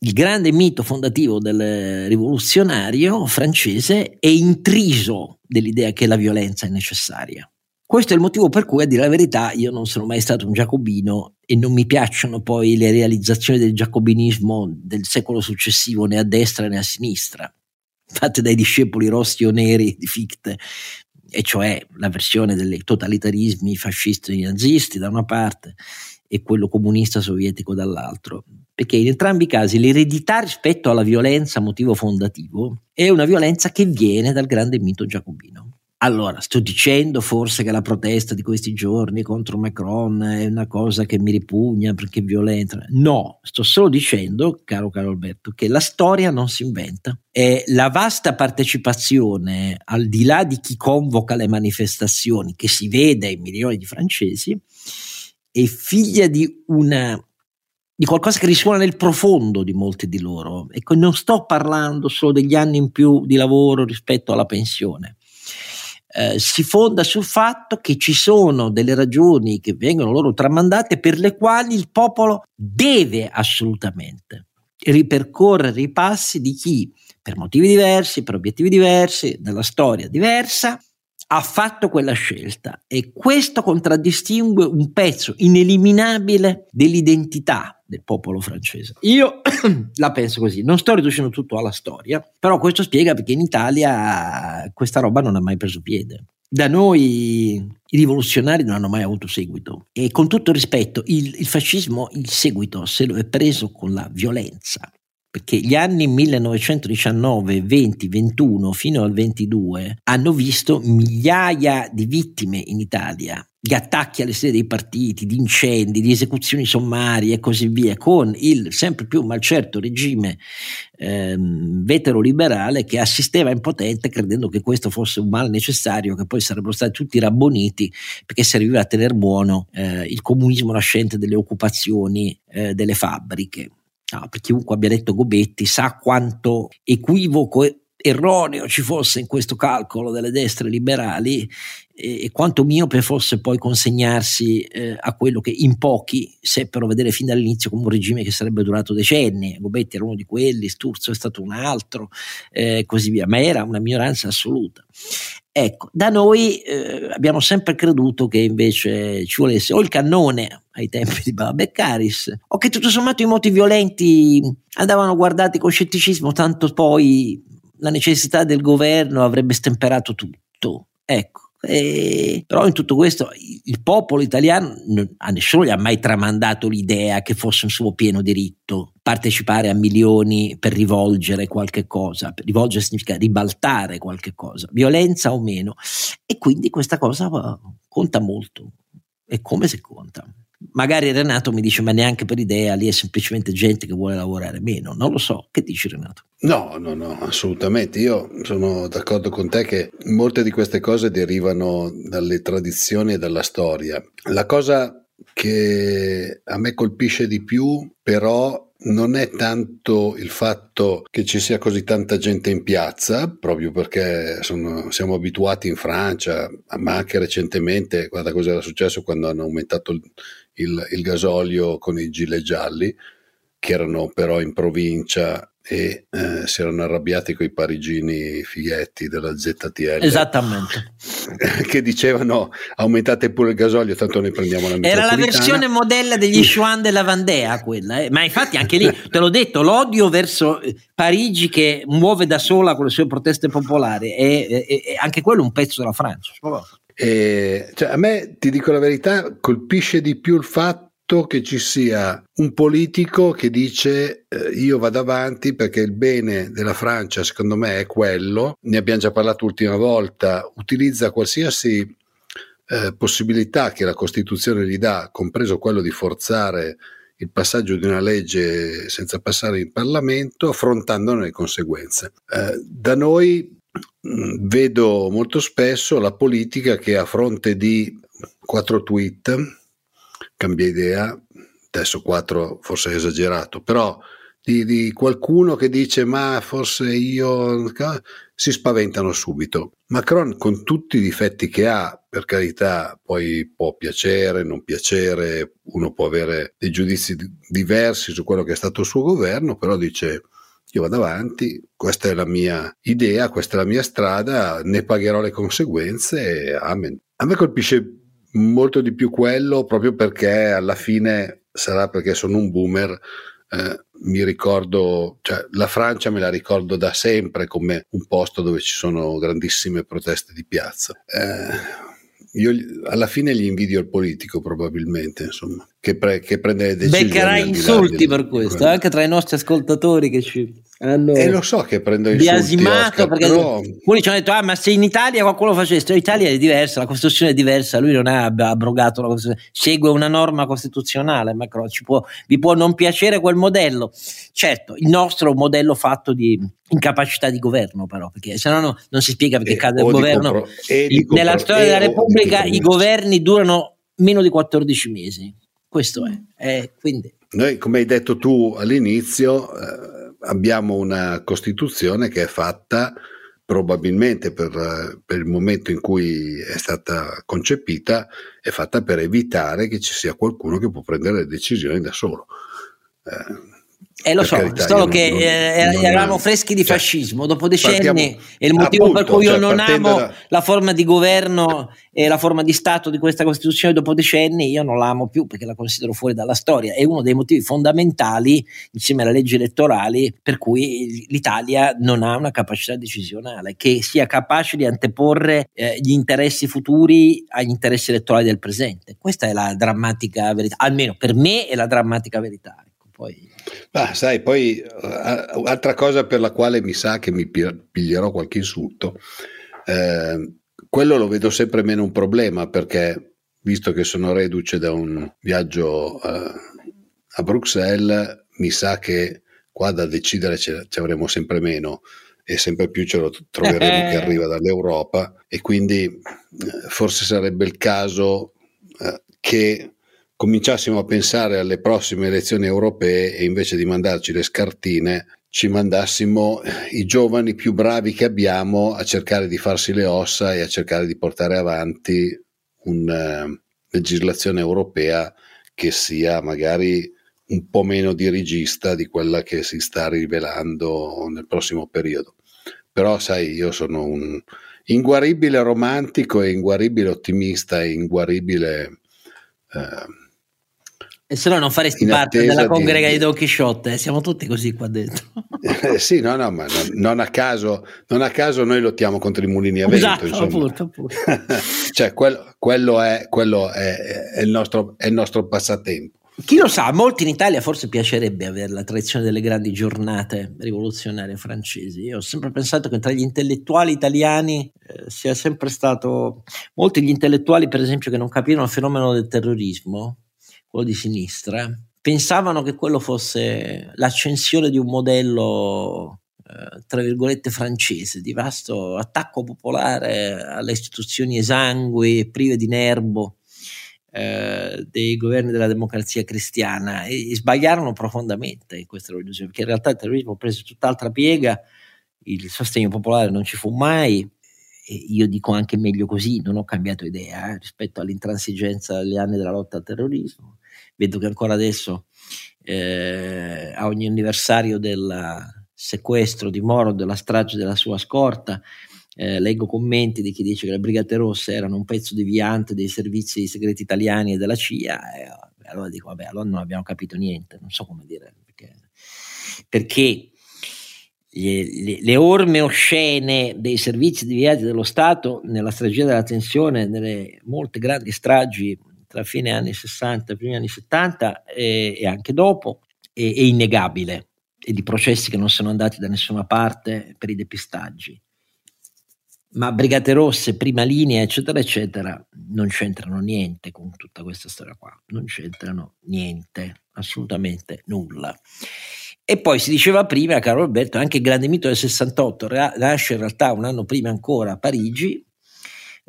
Il grande mito fondativo del rivoluzionario francese è intriso dell'idea che la violenza è necessaria. Questo è il motivo per cui, a dire la verità, io non sono mai stato un giacobino e non mi piacciono poi le realizzazioni del giacobinismo del secolo successivo né a destra né a sinistra, fatte dai discepoli rossi o neri di Fichte, e cioè la versione dei totalitarismi fascisti e nazisti da una parte e quello comunista sovietico dall'altro, perché in entrambi i casi l'eredità rispetto alla violenza motivo fondativo è una violenza che viene dal grande mito giacobino. Allora, sto dicendo forse che la protesta di questi giorni contro Macron è una cosa che mi ripugna perché è violenta. No, sto solo dicendo, caro caro Alberto, che la storia non si inventa. E la vasta partecipazione, al di là di chi convoca le manifestazioni, che si vede in milioni di francesi, è figlia di una di qualcosa che risuona nel profondo di molti di loro. Ecco, non sto parlando solo degli anni in più di lavoro rispetto alla pensione eh, si fonda sul fatto che ci sono delle ragioni che vengono loro tramandate per le quali il popolo deve assolutamente ripercorrere i passi di chi per motivi diversi, per obiettivi diversi, dalla storia diversa, ha fatto quella scelta e questo contraddistingue un pezzo ineliminabile dell'identità del popolo francese. Io la penso così, non sto riducendo tutto alla storia, però questo spiega perché in Italia questa roba non ha mai preso piede. Da noi i rivoluzionari non hanno mai avuto seguito e con tutto rispetto il, il fascismo il seguito se lo è preso con la violenza perché gli anni 1919, 20, 21 fino al 22 hanno visto migliaia di vittime in Italia, di attacchi alle sedi dei partiti, di incendi, di esecuzioni sommarie e così via, con il sempre più malcerto regime ehm, vetero-liberale che assisteva impotente credendo che questo fosse un male necessario, che poi sarebbero stati tutti rabboniti perché serviva a tenere buono eh, il comunismo nascente delle occupazioni eh, delle fabbriche. No, per chiunque abbia letto Gobetti sa quanto equivoco erroneo ci fosse in questo calcolo delle destre liberali e, e quanto miope fosse poi consegnarsi eh, a quello che in pochi seppero vedere fin dall'inizio come un regime che sarebbe durato decenni. Gobetti era uno di quelli, Sturzo è stato un altro, eh, così via, ma era una minoranza assoluta. Ecco, da noi eh, abbiamo sempre creduto che invece ci volesse o il cannone ai tempi di Baba Beccaris, o che tutto sommato i moti violenti andavano guardati con scetticismo, tanto poi la necessità del governo avrebbe stemperato tutto. Ecco. E, però in tutto questo il popolo italiano a nessuno gli ha mai tramandato l'idea che fosse un suo pieno diritto partecipare a milioni per rivolgere qualche cosa. Rivolgere significa ribaltare qualche cosa, violenza o meno. E quindi questa cosa conta molto. È come se conta. Magari Renato mi dice: Ma neanche per idea, lì è semplicemente gente che vuole lavorare meno. Non lo so. Che dici, Renato? No, no, no, assolutamente. Io sono d'accordo con te che molte di queste cose derivano dalle tradizioni e dalla storia. La cosa che a me colpisce di più, però, non è tanto il fatto che ci sia così tanta gente in piazza, proprio perché sono, siamo abituati in Francia, ma anche recentemente, guarda cosa era successo quando hanno aumentato il, il, il gasolio con i gilet gialli, che erano però in provincia e eh, si erano arrabbiati con i parigini fighetti della ZTL. Esattamente. Che dicevano aumentate pure il gasolio, tanto noi prendiamo la Era la versione modella degli Schwan della Vandea quella, eh. ma infatti anche lì, te l'ho detto, l'odio verso eh, Parigi che muove da sola con le sue proteste popolari è, è, è anche quello un pezzo della Francia. E, cioè, a me, ti dico la verità, colpisce di più il fatto che ci sia un politico che dice eh, io vado avanti perché il bene della Francia secondo me è quello, ne abbiamo già parlato l'ultima volta, utilizza qualsiasi eh, possibilità che la Costituzione gli dà, compreso quello di forzare il passaggio di una legge senza passare in Parlamento, affrontandone le conseguenze. Eh, da noi vedo molto spesso la politica che a fronte di quattro tweet cambia idea, adesso quattro forse è esagerato, però di, di, qualcuno che dice ma forse io si spaventano subito. Macron con tutti i difetti che ha, per carità, poi può piacere, non piacere, uno può avere dei giudizi diversi su quello che è stato il suo governo, però dice io vado avanti, questa è la mia idea, questa è la mia strada, ne pagherò le conseguenze amen. A me colpisce molto di più quello proprio perché alla fine sarà perché sono un boomer eh, mi ricordo, cioè, la Francia me la ricordo da sempre come un posto dove ci sono grandissime proteste di piazza. Eh, io alla fine gli invidio il politico probabilmente, insomma, che, pre, che prende le decisioni. Beccherai insulti per questo, anche tra i nostri ascoltatori che ci hanno e lo so che prendo insulti biasimato Oscar, perché però... alcuni ci hanno detto ah ma se in Italia qualcuno facesse in Italia è diversa la Costituzione è diversa lui non ha abrogato la Costituzione segue una norma costituzionale Macron ci può, vi può non piacere quel modello? Certo il nostro modello fatto di incapacità di governo però perché se no, no non si spiega perché e, cade il governo compro, nella pro, storia della Repubblica i governi durano meno di 14 mesi questo è, è quindi noi come hai detto tu all'inizio eh, abbiamo una Costituzione che è fatta probabilmente per, per, il momento in cui è stata concepita, è fatta per evitare che ci sia qualcuno che può prendere le decisioni da solo. Eh, eh lo so, carità, solo che non, eh, non, eravamo non, freschi di cioè, fascismo dopo decenni partiamo, e il motivo appunto, per cui io cioè, non amo da... la forma di governo e la forma di Stato di questa Costituzione dopo decenni, io non la amo più perché la considero fuori dalla storia. È uno dei motivi fondamentali, insieme alle leggi elettorali, per cui l'Italia non ha una capacità decisionale, che sia capace di anteporre eh, gli interessi futuri agli interessi elettorali del presente. Questa è la drammatica verità, almeno per me è la drammatica verità. Poi... Ah, sai, poi uh, altra cosa per la quale mi sa che mi piglierò qualche insulto, eh, quello lo vedo sempre meno un problema perché visto che sono reduce da un viaggio uh, a Bruxelles, mi sa che qua da decidere ci avremo sempre meno e sempre più ce lo troveremo che arriva dall'Europa e quindi eh, forse sarebbe il caso eh, che cominciassimo a pensare alle prossime elezioni europee e invece di mandarci le scartine ci mandassimo i giovani più bravi che abbiamo a cercare di farsi le ossa e a cercare di portare avanti una uh, legislazione europea che sia magari un po' meno dirigista di quella che si sta rivelando nel prossimo periodo. Però sai, io sono un inguaribile romantico e inguaribile ottimista e inguaribile eh, e se no non faresti parte della congrega di, di Don Chisciotte, eh? siamo tutti così qua dentro. Eh, sì, no, no, ma non, non, a caso, non, a caso, noi lottiamo contro i mulini a vento. Esatto, appunto, appunto. cioè, quello, quello, è, quello è, è, il nostro, è il nostro passatempo. Chi lo sa, a molti in Italia forse piacerebbe avere la tradizione delle grandi giornate rivoluzionarie francesi. Io ho sempre pensato che tra gli intellettuali italiani eh, sia sempre stato... Molti degli intellettuali, per esempio, che non capirono il fenomeno del terrorismo, quello di sinistra, pensavano che quello fosse l'accensione di un modello, eh, tra virgolette, francese, di vasto attacco popolare alle istituzioni esangui e prive di nervo eh, dei governi della democrazia cristiana e, sbagliarono profondamente in questa rivoluzione, perché in realtà il terrorismo prese tutt'altra piega, il sostegno popolare non ci fu mai, io dico anche meglio così, non ho cambiato idea eh, rispetto all'intransigenza degli anni della lotta al terrorismo vedo che ancora adesso eh, a ogni anniversario del sequestro di Moro, della strage della sua scorta, eh, leggo commenti di chi dice che le Brigate Rosse erano un pezzo deviante dei servizi segreti italiani e della CIA, e allora dico, vabbè, allora non abbiamo capito niente, non so come dire, perché, perché le, le, le, orme oscene dei servizi deviati dello Stato nella strategia della tensione, nelle molte grandi stragi tra fine anni 60 e primi anni 70 e, e anche dopo è, è innegabile e di processi che non sono andati da nessuna parte per i depistaggi. Ma Brigate Rosse, prima linea, eccetera, eccetera, non c'entrano niente con tutta questa storia qua, non c'entrano niente, assolutamente nulla. E poi si diceva prima, caro Alberto, anche il grande mito del 68 nasce in realtà un anno prima ancora a Parigi,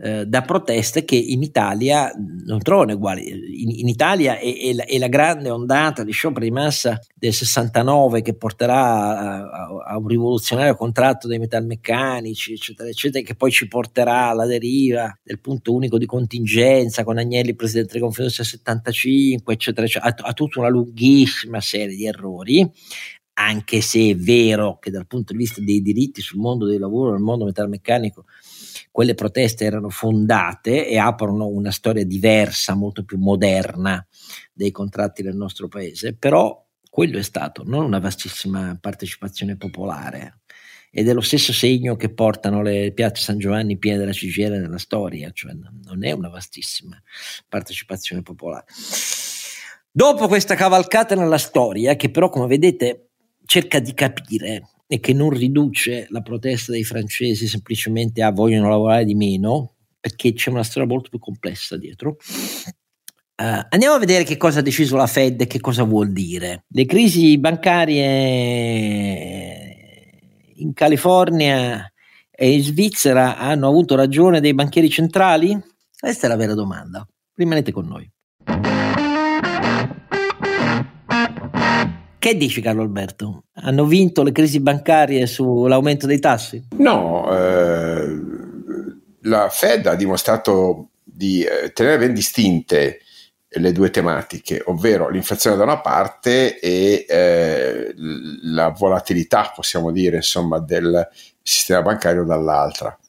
eh, da proteste che in Italia non trovano uguali. In, in Italia è, è, la, è, la, grande ondata di scioperi di massa del 69 che porterà a, a, a, un rivoluzionario contratto dei metalmeccanici, eccetera, eccetera, che poi ci porterà alla deriva del punto unico di contingenza con Agnelli, presidente del Confederazione 75, eccetera, eccetera, a, a tutta una lunghissima serie di errori anche se è vero che dal punto di vista dei diritti sul mondo del lavoro, nel mondo metalmeccanico, quelle proteste erano fondate e aprono una storia diversa, molto più moderna dei contratti del nostro paese, però quello è stato non una vastissima partecipazione popolare ed è lo stesso segno che portano le piazze San Giovanni piene della CGR nella storia, cioè non è una vastissima partecipazione popolare. Dopo questa cavalcata nella storia, che però come vedete cerca di capire e che non riduce la protesta dei francesi semplicemente a vogliono lavorare di meno, perché c'è una storia molto più complessa dietro. Uh, andiamo a vedere che cosa ha deciso la Fed e che cosa vuol dire. Le crisi bancarie in California e in Svizzera hanno avuto ragione dei banchieri centrali? Questa è la vera domanda. Rimanete con noi. Che dici Carlo Alberto? Hanno vinto le crisi bancarie sull'aumento dei tassi? No, eh, la Fed ha dimostrato di eh, tenere ben distinte le due tematiche, ovvero l'inflazione da una parte e eh, la volatilità, possiamo dire, insomma, del sistema bancario dall'altra.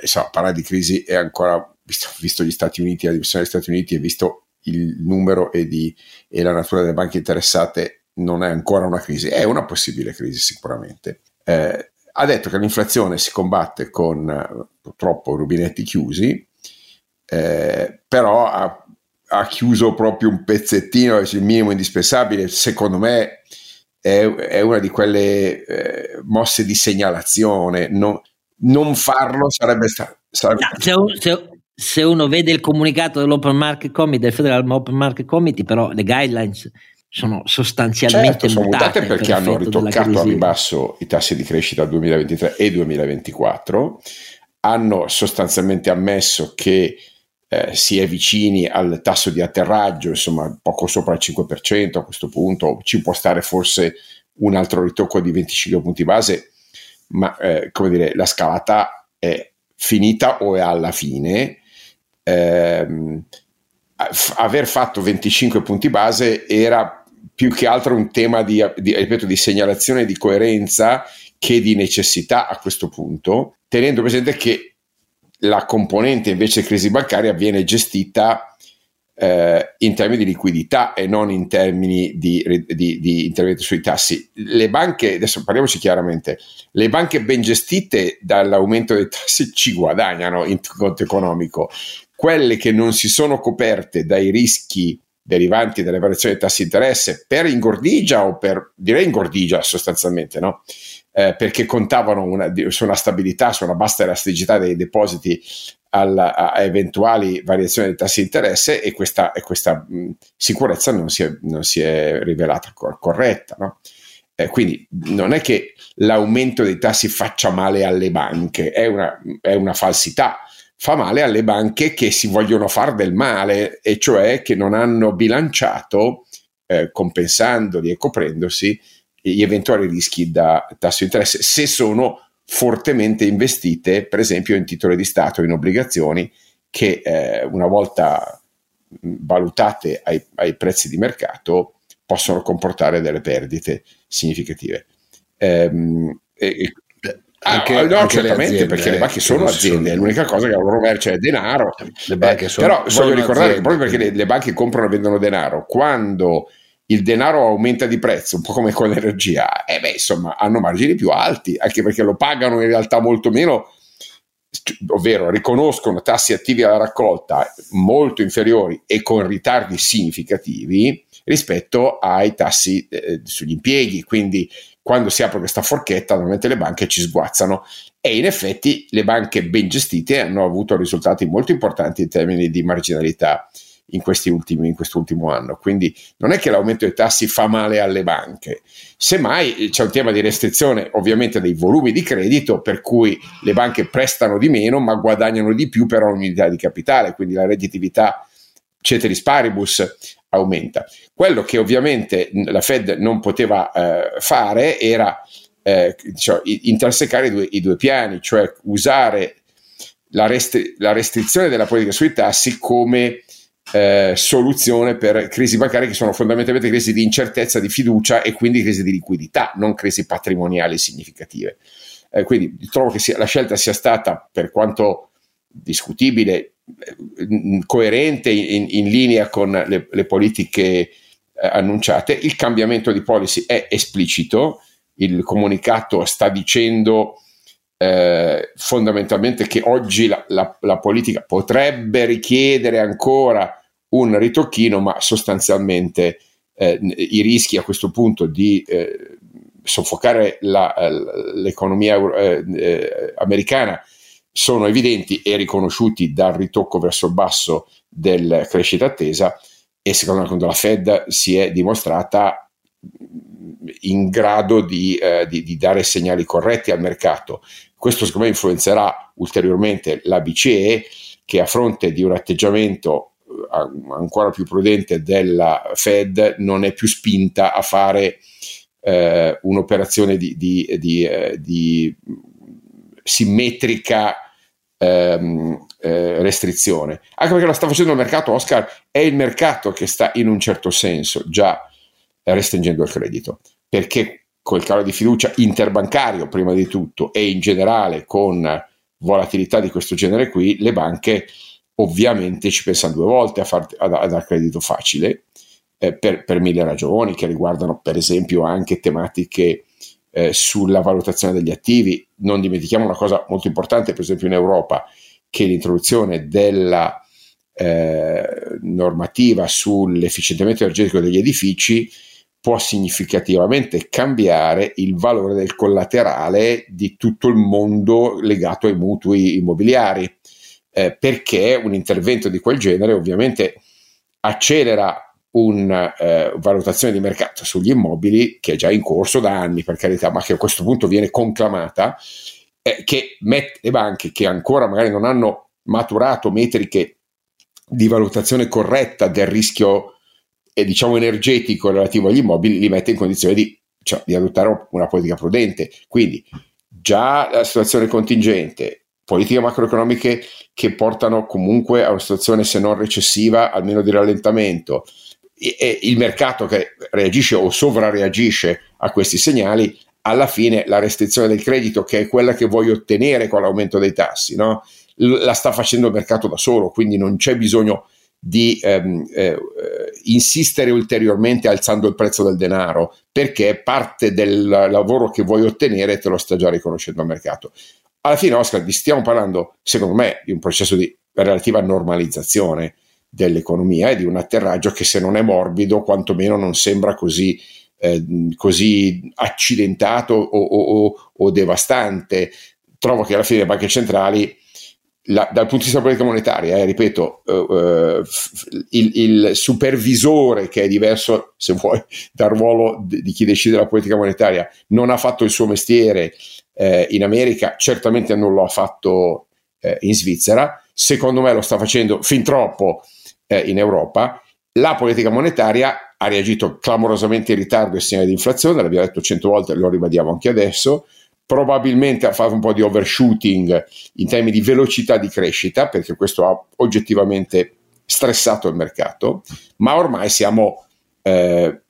Insomma, parlare di crisi è ancora, visto, visto gli Stati Uniti, la dimensione degli Stati Uniti e visto il numero e, di, e la natura delle banche interessate, non è ancora una crisi, è una possibile crisi sicuramente. Eh, ha detto che l'inflazione si combatte con purtroppo rubinetti chiusi, eh, però ha, ha, chiuso proprio un pezzettino, il minimo indispensabile, secondo me è, è una di quelle eh, mosse di segnalazione, no, non farlo sarebbe stato... Se, se, uno vede il comunicato dell'Open Market Committee, del Federal Open Market Committee, però le guidelines sono sostanzialmente certo, sono mutate, mutate perché per hanno ritoccato a ribasso i tassi di crescita 2023 e 2024, hanno sostanzialmente ammesso che eh, si è vicini al tasso di atterraggio, insomma poco sopra il 5% a questo punto, ci può stare forse un altro ritocco di 25 punti base, ma eh, come dire, la scalata è finita o è alla fine. Eh, aver fatto 25 punti base era più che altro un tema di, di, ripeto, di segnalazione di coerenza che di necessità a questo punto, tenendo presente che la componente invece crisi bancaria viene gestita eh, in termini di liquidità e non in termini di, di, di, intervento sui tassi. Le banche, adesso parliamoci chiaramente, le banche ben gestite dall'aumento dei tassi ci guadagnano in conto economico, quelle che non si sono coperte dai rischi derivanti dalle variazioni dei tassi di interesse per ingordigia o per, direi ingordigia sostanzialmente, no? Eh, perché contavano una, su una stabilità, su una bassa elasticità dei depositi alla, a eventuali variazioni dei tassi di interesse e questa, e questa mh, sicurezza non si, è, non si, è, rivelata cor- corretta. No? Eh, quindi non è che l'aumento dei tassi faccia male alle banche, è una, è una falsità fa male alle banche che si vogliono far del male, e cioè che non hanno bilanciato, eh, compensandoli e coprendosi, gli eventuali rischi da tasso di interesse, se sono fortemente investite, per esempio, in titoli di Stato, in obbligazioni, che eh, una volta valutate ai, ai, prezzi di mercato possono comportare delle perdite significative. Ehm, e, anche, ah, no, anche certamente aziende, perché le banche sono aziende, sono... l'unica cosa che la loro merce è denaro. Le banche eh, sono, però voglio ricordare che proprio perché le, le, banche comprano e vendono denaro, quando il denaro aumenta di prezzo, un po' come con l'energia, eh beh, insomma, hanno margini più alti, anche perché lo pagano in realtà molto meno ovvero riconoscono tassi attivi alla raccolta molto inferiori e con ritardi significativi rispetto ai tassi eh, sugli impieghi. Quindi quando si apre questa forchetta normalmente le banche ci sguazzano. E in effetti le banche ben gestite hanno avuto risultati molto importanti in termini di marginalità in, ultimi, in quest'ultimo anno. Quindi non è che l'aumento dei tassi fa male alle banche, semmai c'è un tema di restrizione ovviamente dei volumi di credito per cui le banche prestano di meno ma guadagnano di più per ogni unità di capitale, quindi la redditività ceteris paribus aumenta. Quello che ovviamente la Fed non poteva eh, fare era eh, diciamo, intersecare i due, i due, piani, cioè usare la, restri- la, restrizione della politica sui tassi come eh, soluzione per crisi bancarie che sono fondamentalmente crisi di incertezza, di fiducia e quindi crisi di liquidità, non crisi patrimoniali significative. Eh, quindi trovo che sia, la scelta sia stata, per quanto discutibile, coerente, in, in, linea con le, le politiche eh, annunciate. Il cambiamento di policy è esplicito, il comunicato sta dicendo eh, fondamentalmente che oggi la, la, la, politica potrebbe richiedere ancora un ritocchino, ma sostanzialmente eh, i rischi a questo punto di eh, soffocare la, l'economia eh, eh, americana sono evidenti e riconosciuti dal ritocco verso il basso della crescita attesa e secondo me la Fed si è dimostrata in grado di, eh, di, di, dare segnali corretti al mercato. Questo secondo me influenzerà ulteriormente la BCE che a fronte di un atteggiamento eh, ancora più prudente della Fed non è più spinta a fare eh, un'operazione di, di, eh, simmetrica ehm, eh, restrizione. Anche perché la sta facendo il mercato, Oscar, è il mercato che sta in un certo senso già restringendo il credito perché col calo di fiducia interbancario prima di tutto e in generale con volatilità di questo genere qui, le banche ovviamente ci pensano due volte a, far, a, a dar credito facile eh, per, per, mille ragioni che riguardano per esempio anche tematiche eh, sulla valutazione degli attivi. Non dimentichiamo una cosa molto importante, per esempio in Europa, che l'introduzione della eh, normativa sull'efficientamento energetico degli edifici può significativamente cambiare il valore del collaterale di tutto il mondo legato ai mutui immobiliari, eh, perché un intervento di quel genere ovviamente accelera una eh, valutazione di mercato sugli immobili che è già in corso da anni, per carità, ma che a questo punto viene conclamata, eh, che mette le banche che ancora magari non hanno maturato metriche di valutazione corretta del rischio eh, diciamo energetico relativo agli immobili li mette in condizione di, cioè, di adottare una politica prudente. Quindi già la situazione contingente, politiche macroeconomiche che portano comunque a una situazione se non recessiva, almeno di rallentamento, e, il mercato che reagisce o sovrareagisce a questi segnali, alla fine la restrizione del credito, che è quella che vuoi ottenere con l'aumento dei tassi, no? la sta facendo il mercato da solo, quindi non c'è bisogno di ehm, eh, insistere ulteriormente alzando il prezzo del denaro perché parte del lavoro che vuoi ottenere te lo sta già riconoscendo il mercato. Alla fine, Oscar, stiamo parlando, secondo me, di un processo di relativa normalizzazione dell'economia e di un atterraggio che se non è morbido, quantomeno non sembra così, eh, così accidentato o, o, o, devastante. Trovo che alla fine le banche centrali la, dal punto di vista della politica monetaria, eh, ripeto, uh, uh, il, il, supervisore che è diverso, se vuoi, dal ruolo di, di, chi decide la politica monetaria, non ha fatto il suo mestiere eh, in America, certamente non lo ha fatto eh, in Svizzera, secondo me lo sta facendo fin troppo eh, in Europa. La politica monetaria ha reagito clamorosamente in ritardo ai segnali di inflazione, l'abbiamo detto cento volte, lo ribadiamo anche adesso probabilmente ha fatto un po' di overshooting in termini di velocità di crescita, perché questo ha oggettivamente stressato il mercato, ma ormai siamo eh,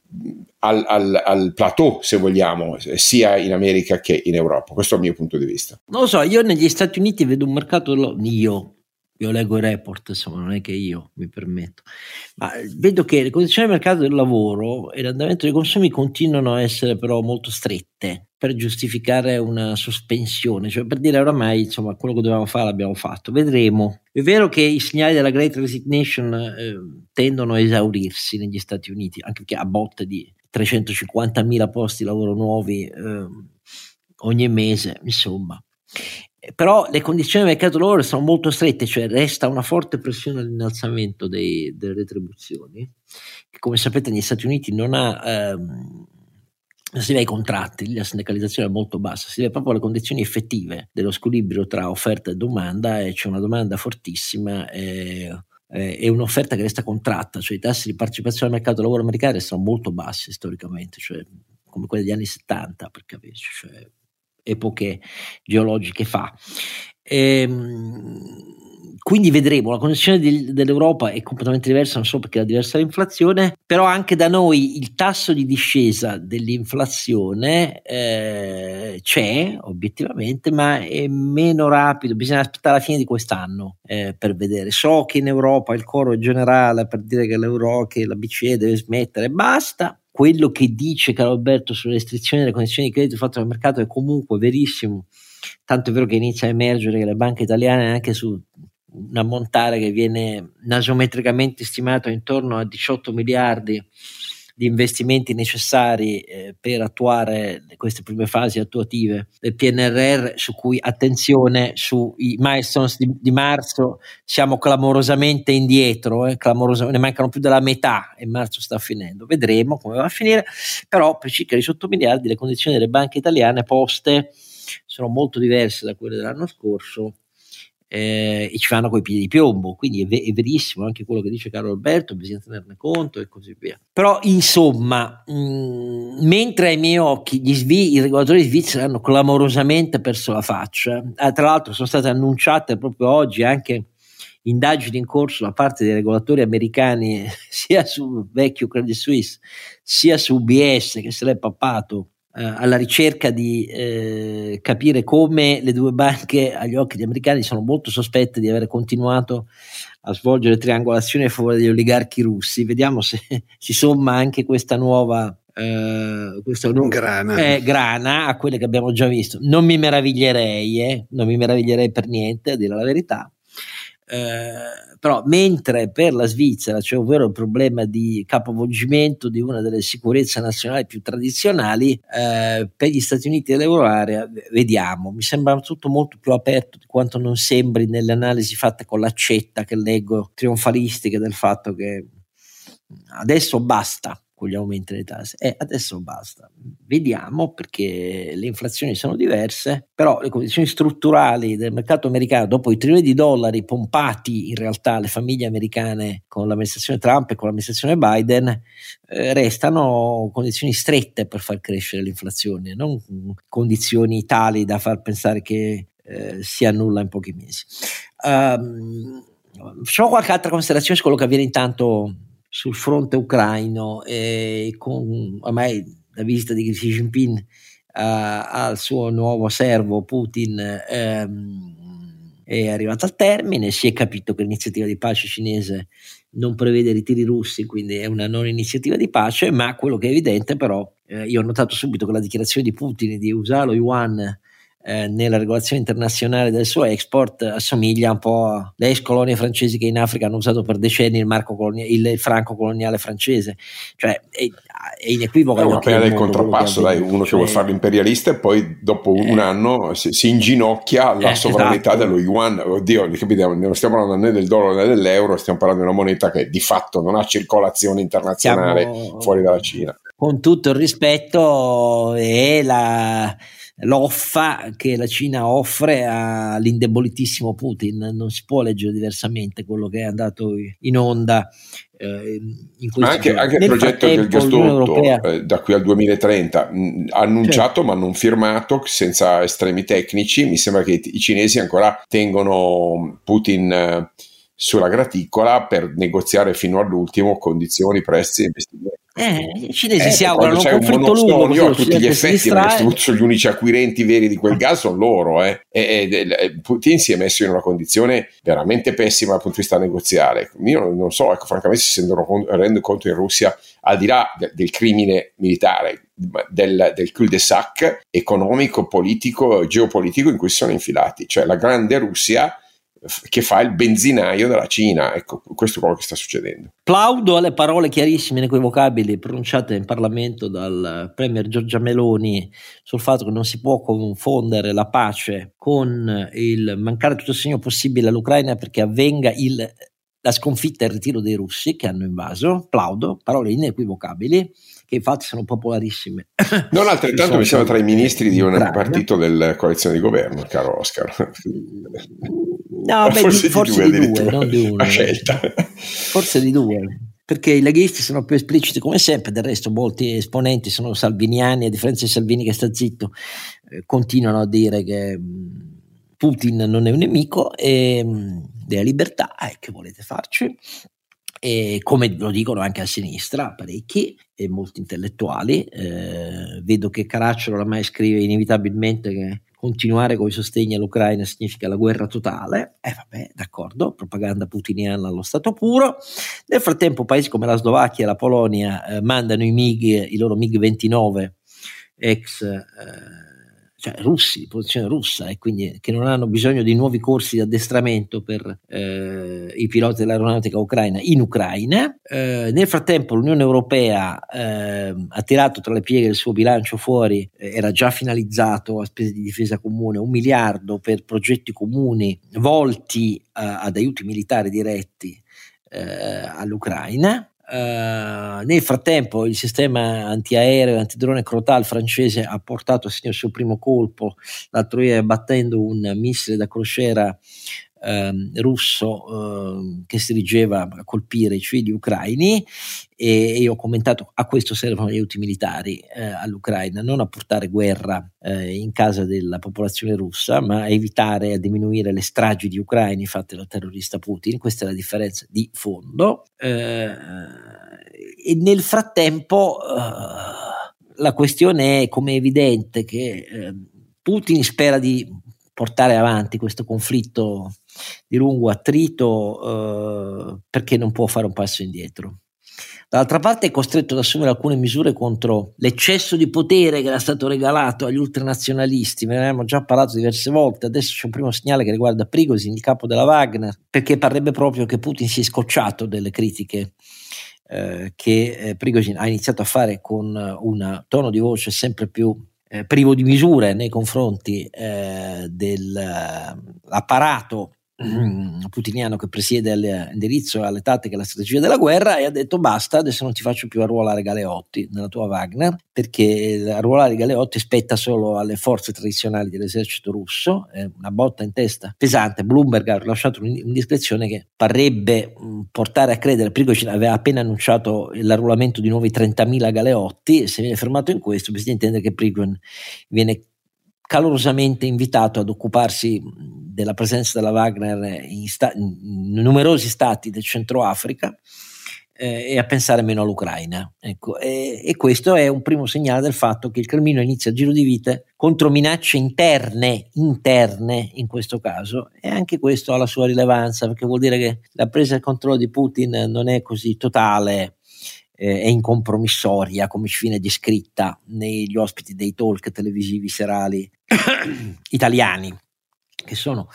al, al, al, plateau, se vogliamo, sia in America che in Europa. Questo è il mio punto di vista. Non lo so, io negli Stati Uniti vedo un mercato, io io leggo i report, insomma, non è che io mi permetto, ma vedo che le condizioni del mercato del lavoro e l'andamento dei consumi continuano a essere però molto strette per giustificare una sospensione, cioè per dire oramai insomma quello che dovevamo fare l'abbiamo fatto, vedremo. È vero che i segnali della Great Resignation eh, tendono a esaurirsi negli Stati Uniti, anche perché a botte di 350.000 posti di lavoro nuovi eh, ogni mese, insomma però le condizioni del mercato lavoro sono molto strette, cioè resta una forte pressione all'innalzamento dei, delle retribuzioni, che come sapete negli Stati Uniti non ha... Ehm, si vede ai contratti, la sindacalizzazione è molto bassa, si vede proprio alle condizioni effettive dello squilibrio tra offerta e domanda e c'è una domanda fortissima e, e un'offerta che resta contratta, cioè i tassi di partecipazione al mercato del lavoro americano restano molto bassi storicamente, cioè come quelli degli anni 70 per capirci, cioè epoche geologiche fa. Ehm, quindi vedremo, la condizione di, dell'Europa è completamente diversa, non solo perché è diversa l'inflazione, però anche da noi il tasso di discesa dell'inflazione eh, c'è obiettivamente, ma è meno rapido, bisogna aspettare la fine di quest'anno eh, per vedere. So che in Europa il coro è generale per dire che l'Euro, che la BCE deve smettere, basta, quello che dice Carlo Alberto sulle restrizioni delle condizioni di credito fatte dal mercato è comunque verissimo, tanto è vero che inizia a emergere che le banche italiane anche su un ammontare che viene nasometricamente stimato intorno a 18 miliardi di investimenti necessari eh, per attuare queste prime fasi attuative del PNRR, su cui attenzione sui milestones di, di marzo siamo clamorosamente indietro, eh, clamorosamente, ne mancano più della metà e marzo sta finendo. Vedremo come va a finire, però per circa 18 miliardi le condizioni delle banche italiane poste sono molto diverse da quelle dell'anno scorso eh, e ci fanno coi piedi di piombo, quindi è, è, verissimo anche quello che dice Carlo Alberto, bisogna tenerne conto e così via. Però insomma, mh, mm, mentre ai miei occhi svi- i regolatori svizzeri hanno clamorosamente perso la faccia, eh, tra l'altro sono state annunciate proprio oggi anche indagini in corso da parte dei regolatori americani sia sul vecchio Credit Suisse sia su UBS che se l'è pappato eh, alla ricerca di eh, capire come le due banche agli occhi degli americani sono molto sospette di aver continuato a svolgere triangolazioni a favore degli oligarchi russi. Vediamo se si somma anche questa nuova Uh, questa grana. Eh, grana. a quelle che abbiamo già visto. Non mi meraviglierei, eh, non mi meraviglierei per niente, a dire la verità. Uh, però mentre per la Svizzera c'è un vero problema di capovolgimento di una delle sicurezze nazionali più tradizionali, eh, per gli Stati Uniti e l'Euroarea vediamo, mi sembra tutto molto più aperto di quanto non sembri nelle analisi fatte con l'accetta che leggo trionfalistiche del fatto che adesso basta con gli aumenti delle tasse. E adesso basta. Vediamo perché le inflazioni sono diverse, però le condizioni strutturali del mercato americano, dopo i trilioni di dollari pompati in realtà alle famiglie americane con l'amministrazione Trump e con l'amministrazione Biden, eh, restano condizioni strette per far crescere l'inflazione, non condizioni tali da far pensare che eh, si annulla in pochi mesi. Um, facciamo qualche altra considerazione su quello che avviene intanto sul fronte ucraino e con ormai la visita di Xi Jinping uh, al suo nuovo servo Putin um, è arrivata al termine, si è capito che l'iniziativa di pace cinese non prevede ritiri russi, quindi è una non iniziativa di pace, ma quello che è evidente però, eh, io ho notato subito che la dichiarazione di Putin di usare lo yuan eh, nella regolazione internazionale del suo export assomiglia un po' alle ex colonie francesi che in Africa hanno usato per decenni il, colonia- il franco coloniale francese, cioè è, è inequivoco. È una pena del contrappasso, dai, uno cioè, che vuole fare l'imperialista e poi dopo eh, un anno si, si inginocchia alla eh, sovranità esatto. dello yuan. Oddio, capite, non stiamo parlando né del dollaro né dell'euro, stiamo parlando di una moneta che di fatto non ha circolazione internazionale Siamo, fuori dalla Cina. Con tutto il rispetto, è la l'offa che la Cina offre all'indebolitissimo Putin. Non si può leggere diversamente quello che è andato in onda. Eh, in Ma anche, anche il progetto del gasdotto eh, da qui al 2030 mh, annunciato certo. ma non firmato senza estremi tecnici mi sembra che i, i cinesi ancora tengono Putin eh, sulla graticola per negoziare fino all'ultimo condizioni, prezzi e investimenti. Eh, I cinesi eh, si augurano un conflitto un lungo a tutti gli effetti, gli unici acquirenti veri di quel gas sono loro. Eh. E, e, e, Putin si è messo in una condizione veramente pessima dal punto di vista negoziale. Io non, non so, ecco, francamente si rendono, rendono conto in Russia, al di là de, del crimine militare, del, del cul-de-sac economico, politico, geopolitico in cui si sono infilati. Cioè la grande Russia che fa il benzinaio della Cina. Ecco, questo è quello che sta succedendo. Plaudo alle parole chiarissime, inequivocabili, pronunciate in Parlamento dal Premier Giorgia Meloni sul fatto che non si può confondere la pace con il mancare tutto il segno possibile all'Ucraina perché avvenga il, la sconfitta e il ritiro dei russi che hanno invaso. Plaudo, parole inequivocabili che infatti sono popolarissime. Non altrettanto mi sembra tra i ministri di un partito della coalizione di governo, caro Oscar. No, beh, forse, di, forse di, due, di due non di uno. scelta. Forse di due perché i leghisti sono più espliciti come sempre, del resto molti esponenti sono salviniani, a differenza di Salvini che sta zitto, eh, continuano a dire che mm, Putin non è un nemico e, mm, della libertà, eh, che volete farci? E come lo dicono anche a sinistra parecchi e molti intellettuali, eh, vedo che Caracciolo oramai scrive inevitabilmente che continuare con i sostegni all'Ucraina significa la guerra totale, e eh, vabbè, d'accordo, propaganda putiniana allo stato puro. Nel frattempo paesi come la Slovacchia e la Polonia eh, mandano i MiG, i loro MiG-29 ex eh, cioè russi, di posizione russa, e quindi che non hanno bisogno di nuovi corsi di addestramento per eh, i piloti dell'aeronautica ucraina in Ucraina. Eh, nel frattempo l'Unione Europea eh, ha tirato tra le pieghe del suo bilancio fuori, eh, era già finalizzato a spese di difesa comune, un miliardo per progetti comuni volti ad aiuti militari diretti eh, all'Ucraina. Uh, nel frattempo il sistema antiaereo e antidrone Crotal francese ha portato a segno il suo primo colpo. L'altro ieri battendo un missile da crociera uh, russo uh, che si dirigeva a colpire i civili ucraini e, io ho commentato a questo servono gli aiuti militari eh, all'Ucraina, non a portare guerra eh, in casa della popolazione russa, ma a evitare e diminuire le stragi di ucraini fatte dal terrorista Putin. Questa è la differenza di fondo. Eh, e nel frattempo eh, la questione è come è evidente che eh, Putin spera di portare avanti questo conflitto di lungo attrito eh, perché non può fare un passo indietro. Dall'altra parte è costretto ad assumere alcune misure contro l'eccesso di potere che era stato regalato agli ultranazionalisti. Ne abbiamo già parlato diverse volte. Adesso c'è un primo segnale che riguarda Prigozhin, il capo della Wagner, perché parrebbe proprio che Putin si è scocciato delle critiche eh, che eh, Prigozhin ha iniziato a fare con un tono di voce sempre più eh, privo di misure nei confronti eh, dell'apparato Mm, putiniano che presiede l'indirizzo alle tattiche e alla strategia della guerra e ha detto basta, adesso non ti faccio più arruolare Galeotti nella tua Wagner perché arruolare Galeotti spetta solo alle forze tradizionali dell'esercito russo, è una botta in testa pesante. Bloomberg ha rilasciato un'indiscrezione che parrebbe mm, portare a credere, Prigozhin aveva appena annunciato l'arruolamento di nuovi 30.000 Galeotti e se viene fermato in questo bisogna intendere che Prigozhin viene calorosamente invitato ad occuparsi della presenza della Wagner in, sta- in numerosi stati del Centro Africa eh, e a pensare meno all'Ucraina. Ecco, e, e, questo è un primo segnale del fatto che il Cremino inizia a giro di vite contro minacce interne, interne in questo caso, e anche questo ha la sua rilevanza perché vuol dire che la presa del controllo di Putin non è così totale eh, e incompromissoria come ci viene descritta negli ospiti dei talk televisivi serali italiani che sono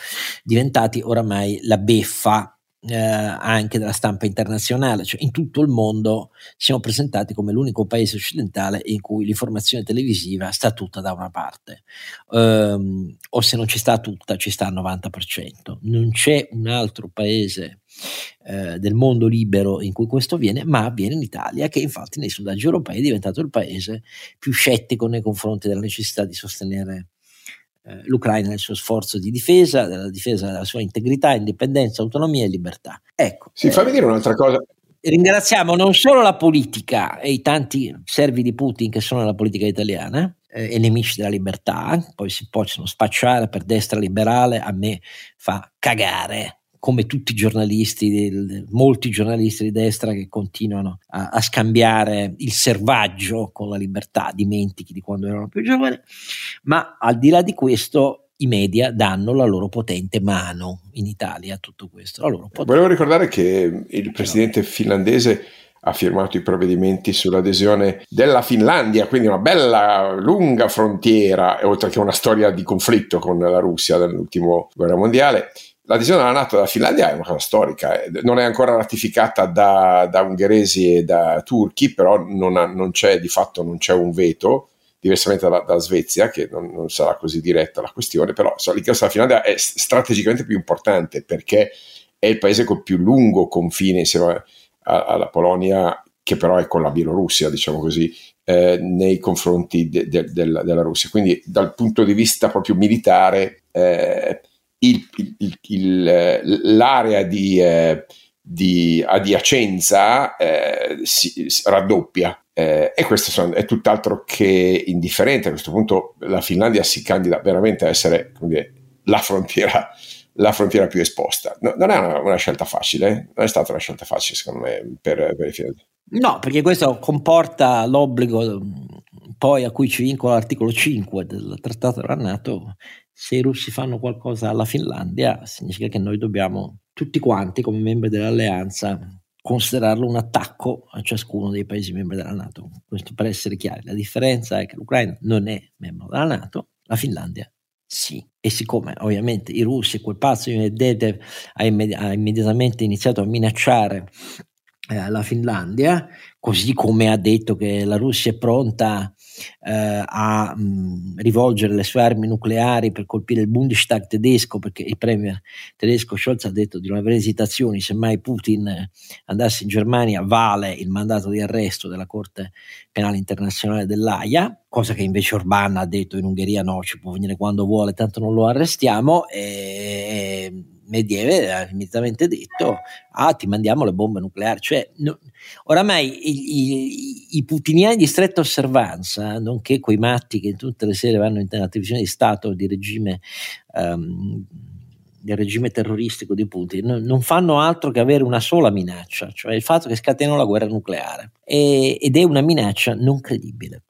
diventati oramai la beffa eh, anche della stampa internazionale, cioè in tutto il mondo siamo presentati come l'unico paese occidentale in cui l'informazione televisiva sta tutta da una parte, um, o se non ci sta tutta, ci sta al 90%. Non c'è un altro paese eh, del mondo libero in cui questo avviene, ma avviene in Italia, che infatti nei sondaggi europei è diventato il paese più scettico nei confronti della necessità di sostenere eh, l'Ucraina nel suo sforzo di difesa, della difesa della sua integrità, indipendenza, autonomia e libertà. Ecco. Sì, eh, fammi dire un'altra cosa. Ringraziamo non solo la politica e i tanti servi di Putin che sono nella politica italiana eh, e nemici della libertà, poi si possono spacciare per destra liberale, a me fa cagare come tutti i giornalisti, molti giornalisti di destra che continuano a, a scambiare il servaggio con la libertà, dimentichi di quando erano più giovani, ma al di là di questo i media danno la loro potente mano in Italia a tutto questo. Volevo ricordare che il presidente finlandese ha firmato i provvedimenti sull'adesione della Finlandia, quindi una bella lunga frontiera, oltre che una storia di conflitto con la Russia dall'ultimo guerra mondiale. L'adesione alla Nato della Finlandia è una cosa storica, eh. non è ancora ratificata da, da ungheresi e da turchi, però non, ha, non, c'è di fatto non c'è un veto, diversamente dalla, dalla Svezia, che non, non, sarà così diretta la questione, però so, l'ingresso della Finlandia è strategicamente più importante perché è il paese col più lungo confine insieme a alla Polonia, che però è con la Bielorussia, diciamo così, eh, nei confronti de, de, de, della Russia. Quindi dal punto di vista proprio militare, eh, il, il, il, l'area di, eh, di adiacenza eh, si, si, raddoppia. Eh, e questo sono, è tutt'altro che indifferente. A questo punto la Finlandia si candida veramente a essere dire, la frontiera la frontiera più esposta. No, non è una, una, scelta facile, eh? non è stata una scelta facile secondo me per, per i Finlandesi. No, perché questo comporta l'obbligo poi a cui ci vincola l'articolo 5 del trattato della Nato, se i russi fanno qualcosa alla Finlandia, significa che noi dobbiamo tutti quanti come membri dell'alleanza considerarlo un attacco a ciascuno dei paesi membri della Nato. Questo per essere chiari, la differenza è che l'Ucraina non è membro della Nato, la Finlandia sì. E siccome ovviamente i russi, quel pazzo di Medvedev ha, immedi- ha immediatamente iniziato a minacciare eh, la Finlandia, così come ha detto che la Russia è pronta eh, a mh, mm, rivolgere le sue armi nucleari per colpire il Bundestag tedesco, perché il premier tedesco Scholz ha detto di non avere esitazioni, se mai Putin andasse in Germania vale il mandato di arresto della Corte Penale Internazionale dell'AIA, cosa che invece Orbán ha detto in Ungheria no, ci può venire quando vuole, tanto non lo arrestiamo. E, Medvedev ha immediatamente detto ah ti mandiamo le bombe nucleari cioè no, oramai i, i, i, putiniani di stretta osservanza nonché quei matti che tutte le sere vanno in televisione di Stato di regime um, del regime terroristico di Putin non, fanno altro che avere una sola minaccia cioè il fatto che scatenino la guerra nucleare. E, ed è una minaccia non credibile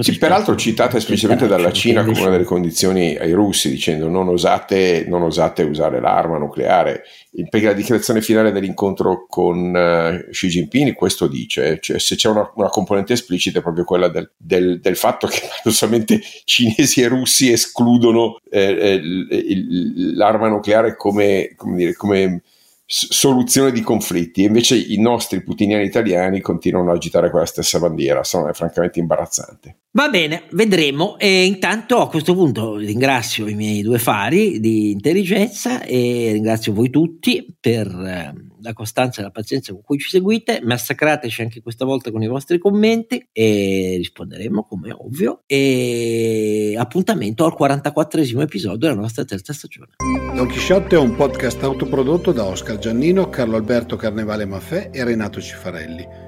sì, peraltro citata esplicitamente dalla Cina come una delle condizioni ai russi, dicendo non osate, non osate usare l'arma nucleare, perché la dichiarazione finale dell'incontro con uh, Xi Jinping questo dice, cioè se c'è una, una componente esplicita è proprio quella del, del, del fatto che paradossalmente cinesi e russi escludono eh, eh, l'arma nucleare come, come, dire, come soluzione di conflitti. Invece i nostri putiniani italiani continuano a agitare quella stessa bandiera. Sono, francamente imbarazzante. Va bene, vedremo. E intanto a questo punto ringrazio i miei due fari di intelligenza e ringrazio voi tutti per eh, la costanza e la pazienza con cui ci seguite. Massacrateci anche questa volta con i vostri commenti e risponderemo come ovvio. E appuntamento al 44 episodio della nostra terza stagione. Don Chisciotte è un podcast autoprodotto da Oscar Giannino, Carlo Alberto Carnevale Maffè e Renato Cifarelli